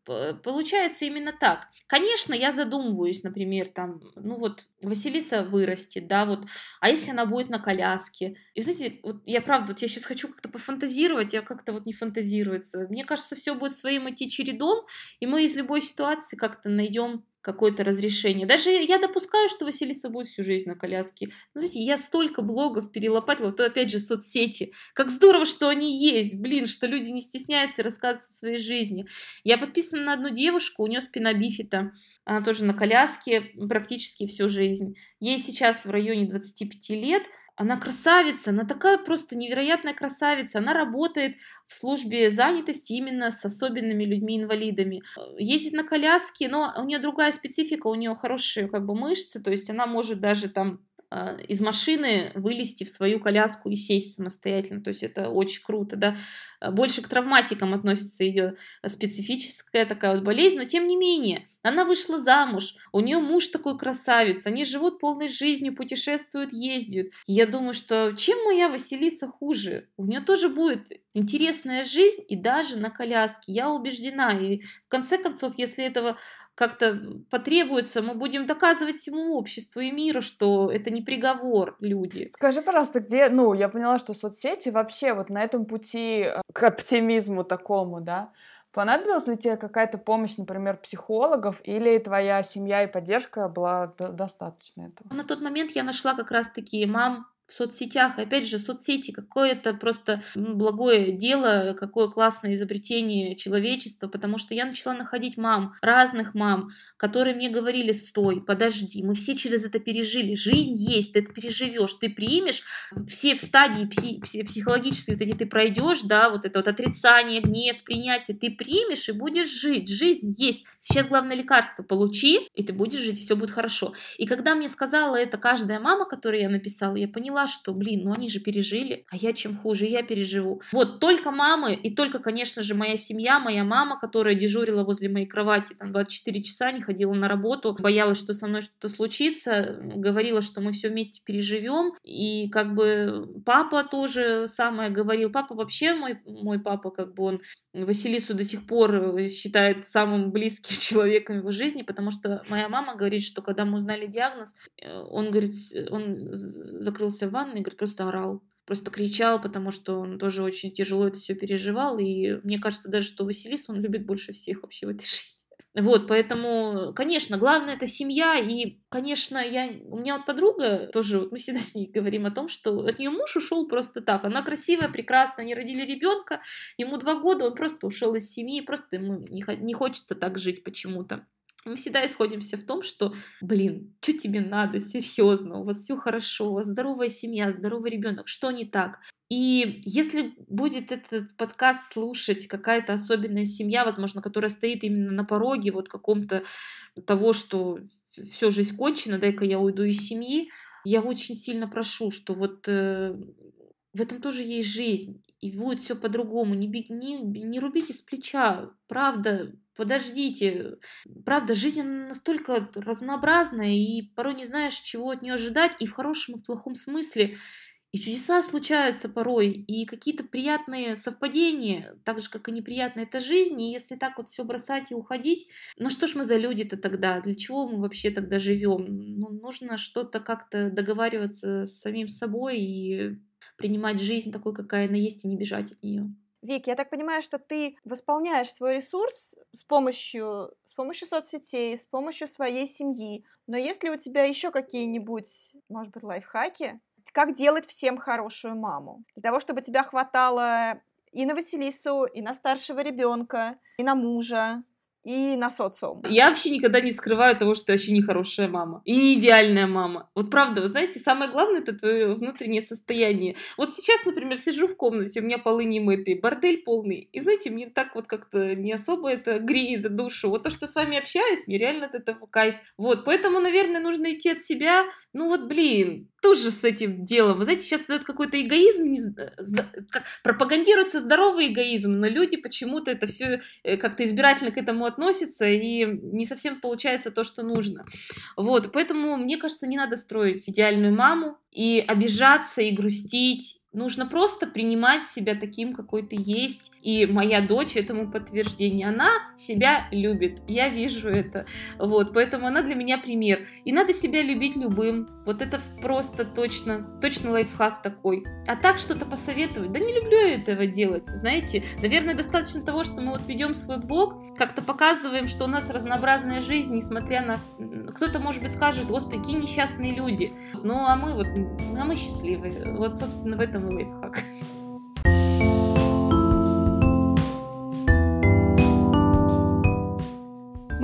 Speaker 3: получается именно так. Конечно, я задумываюсь, например, там, ну вот, Василиса вырастет, да, вот, а если она будет на коляске? И, знаете, вот я правда, вот я сейчас хочу как-то пофантазировать, я как-то вот не фантазируется. Мне кажется, все будет своим идти чередом, и мы из любой ситуации как-то найдем какое-то разрешение. Даже я допускаю, что Василиса будет всю жизнь на коляске. Но, знаете, я столько блогов перелопатила, то опять же соцсети. Как здорово, что они есть, блин, что люди не стесняются рассказывать о своей жизни. Я подписана на одну девушку, у нее спина бифита, она тоже на коляске практически всю жизнь. Ей сейчас в районе 25 лет – она красавица, она такая просто невероятная красавица. Она работает в службе занятости именно с особенными людьми-инвалидами. Ездит на коляске, но у нее другая специфика, у нее хорошие как бы мышцы, то есть она может даже там а, из машины вылезти в свою коляску и сесть самостоятельно. То есть это очень круто, да. Больше к травматикам относится ее специфическая такая вот болезнь, но тем не менее, она вышла замуж, у нее муж такой красавец, они живут полной жизнью, путешествуют, ездят. Я думаю, что чем моя Василиса хуже? У нее тоже будет интересная жизнь и даже на коляске. Я убеждена. И в конце концов, если этого как-то потребуется, мы будем доказывать всему обществу и миру, что это не приговор, люди.
Speaker 1: Скажи, пожалуйста, где, ну, я поняла, что соцсети вообще вот на этом пути э, к оптимизму такому, да, Понадобилась ли тебе какая-то помощь, например, психологов, или твоя семья и поддержка была достаточно этого?
Speaker 3: На тот момент я нашла как раз-таки мам, в соцсетях. И опять же, соцсети какое-то просто благое дело, какое классное изобретение человечества, потому что я начала находить мам, разных мам, которые мне говорили, стой, подожди, мы все через это пережили, жизнь есть, ты это переживешь, ты примешь, все в стадии пси- психологической вот эти ты пройдешь, да, вот это вот отрицание, гнев, принятие, ты примешь и будешь жить, жизнь есть. Сейчас главное лекарство получи, и ты будешь жить, все будет хорошо. И когда мне сказала это каждая мама, которую я написала, я поняла, поняла, что, блин, ну они же пережили, а я чем хуже, я переживу. Вот только мамы и только, конечно же, моя семья, моя мама, которая дежурила возле моей кровати там 24 часа, не ходила на работу, боялась, что со мной что-то случится, говорила, что мы все вместе переживем. И как бы папа тоже самое говорил. Папа вообще, мой, мой папа, как бы он Василису до сих пор считает самым близким человеком в его жизни, потому что моя мама говорит, что когда мы узнали диагноз, э, он говорит, он закрылся в ванной, говорит, просто орал просто кричал, потому что он тоже очень тяжело это все переживал. И мне кажется даже, что Василису он любит больше всех вообще в этой жизни. Вот, поэтому, конечно, главное это семья, и, конечно, я, у меня вот подруга, тоже, вот мы всегда с ней говорим о том, что от нее муж ушел просто так, она красивая, прекрасная, они родили ребенка, ему два года, он просто ушел из семьи, просто ему не, не хочется так жить почему-то мы всегда исходимся в том, что, блин, что тебе надо, серьезно, у вас все хорошо, у вас здоровая семья, здоровый ребенок, что не так? И если будет этот подкаст слушать какая-то особенная семья, возможно, которая стоит именно на пороге вот каком-то того, что все жизнь кончена, дай-ка я уйду из семьи, я очень сильно прошу, что вот э, в этом тоже есть жизнь. и будет все по-другому. Не, не, не рубите с плеча. Правда, подождите. Правда, жизнь настолько разнообразная, и порой не знаешь, чего от нее ожидать, и в хорошем, и в плохом смысле. И чудеса случаются порой, и какие-то приятные совпадения, так же, как и неприятные, это жизнь, и если так вот все бросать и уходить, ну что ж мы за люди-то тогда, для чего мы вообще тогда живем? Ну, нужно что-то как-то договариваться с самим собой и принимать жизнь такой, какая она есть, и не бежать от нее.
Speaker 4: Вик, я так понимаю, что ты восполняешь свой ресурс с помощью, с помощью соцсетей, с помощью своей семьи. Но есть ли у тебя еще какие-нибудь, может быть, лайфхаки, как делать всем хорошую маму. Для того, чтобы тебя хватало и на Василису, и на старшего ребенка, и на мужа, и на социум.
Speaker 3: Я вообще никогда не скрываю того, что я вообще не хорошая мама. И не идеальная мама. Вот правда, вы знаете, самое главное это твое внутреннее состояние. Вот сейчас, например, сижу в комнате, у меня полы не мытые, бордель полный. И знаете, мне так вот как-то не особо это греет душу. Вот то, что с вами общаюсь, мне реально от этого кайф. Вот, поэтому, наверное, нужно идти от себя. Ну вот, блин, тоже с этим делом. Вы знаете, сейчас вот какой-то эгоизм, как, пропагандируется здоровый эгоизм, но люди почему-то это все э, как-то избирательно к этому относятся, и не совсем получается то, что нужно. Вот, поэтому, мне кажется, не надо строить идеальную маму и обижаться, и грустить, Нужно просто принимать себя таким, какой ты есть. И моя дочь этому подтверждение. Она себя любит. Я вижу это. Вот, поэтому она для меня пример. И надо себя любить любым. Вот это просто точно, точно лайфхак такой. А так что-то посоветовать? Да не люблю я этого делать, знаете. Наверное, достаточно того, что мы вот ведем свой блог, как-то показываем, что у нас разнообразная жизнь, несмотря на... Кто-то, может быть, скажет, господи, какие несчастные люди. Ну, а мы вот, а мы счастливые. Вот, собственно, в этом этом и лайфхак.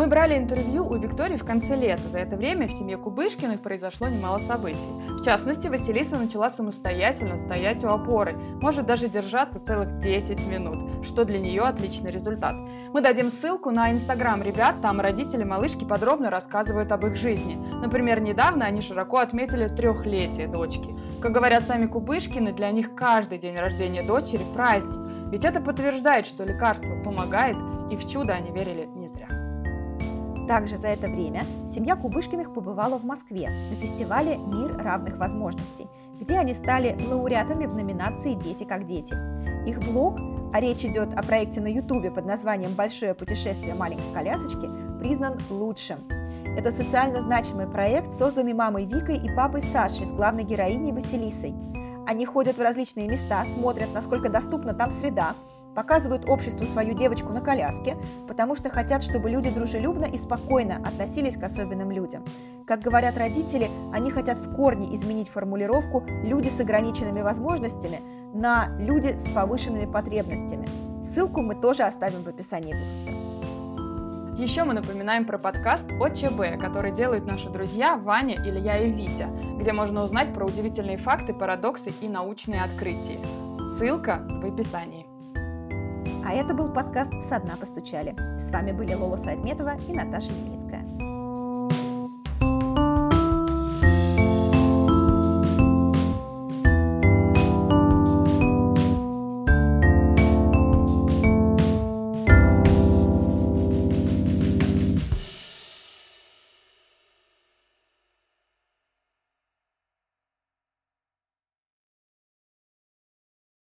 Speaker 1: Мы брали интервью у Виктории в конце лета. За это время в семье Кубышкиных произошло немало событий. В частности, Василиса начала самостоятельно стоять у опоры, может даже держаться целых 10 минут, что для нее отличный результат. Мы дадим ссылку на инстаграм ребят, там родители малышки подробно рассказывают об их жизни. Например, недавно они широко отметили трехлетие дочки. Как говорят сами Кубышкины, для них каждый день рождения дочери – праздник. Ведь это подтверждает, что лекарство помогает, и в чудо они верили не зря.
Speaker 4: Также за это время семья Кубышкиных побывала в Москве на фестивале «Мир равных возможностей», где они стали лауреатами в номинации «Дети как дети». Их блог, а речь идет о проекте на Ютубе под названием «Большое путешествие маленькой колясочки», признан лучшим – это социально значимый проект, созданный мамой Викой и папой Сашей с главной героиней Василисой. Они ходят в различные места, смотрят, насколько доступна там среда, показывают обществу свою девочку на коляске, потому что хотят, чтобы люди дружелюбно и спокойно относились к особенным людям. Как говорят родители, они хотят в корне изменить формулировку «люди с ограниченными возможностями» на «люди с повышенными потребностями». Ссылку мы тоже оставим в описании выпуска.
Speaker 1: Еще мы напоминаем про подкаст ОЧБ, который делают наши друзья Ваня, Илья и Витя, где можно узнать про удивительные факты, парадоксы и научные открытия. Ссылка в описании.
Speaker 4: А это был подкаст «Со дна постучали». С вами были Лола Сайтметова и Наташа Немецкая.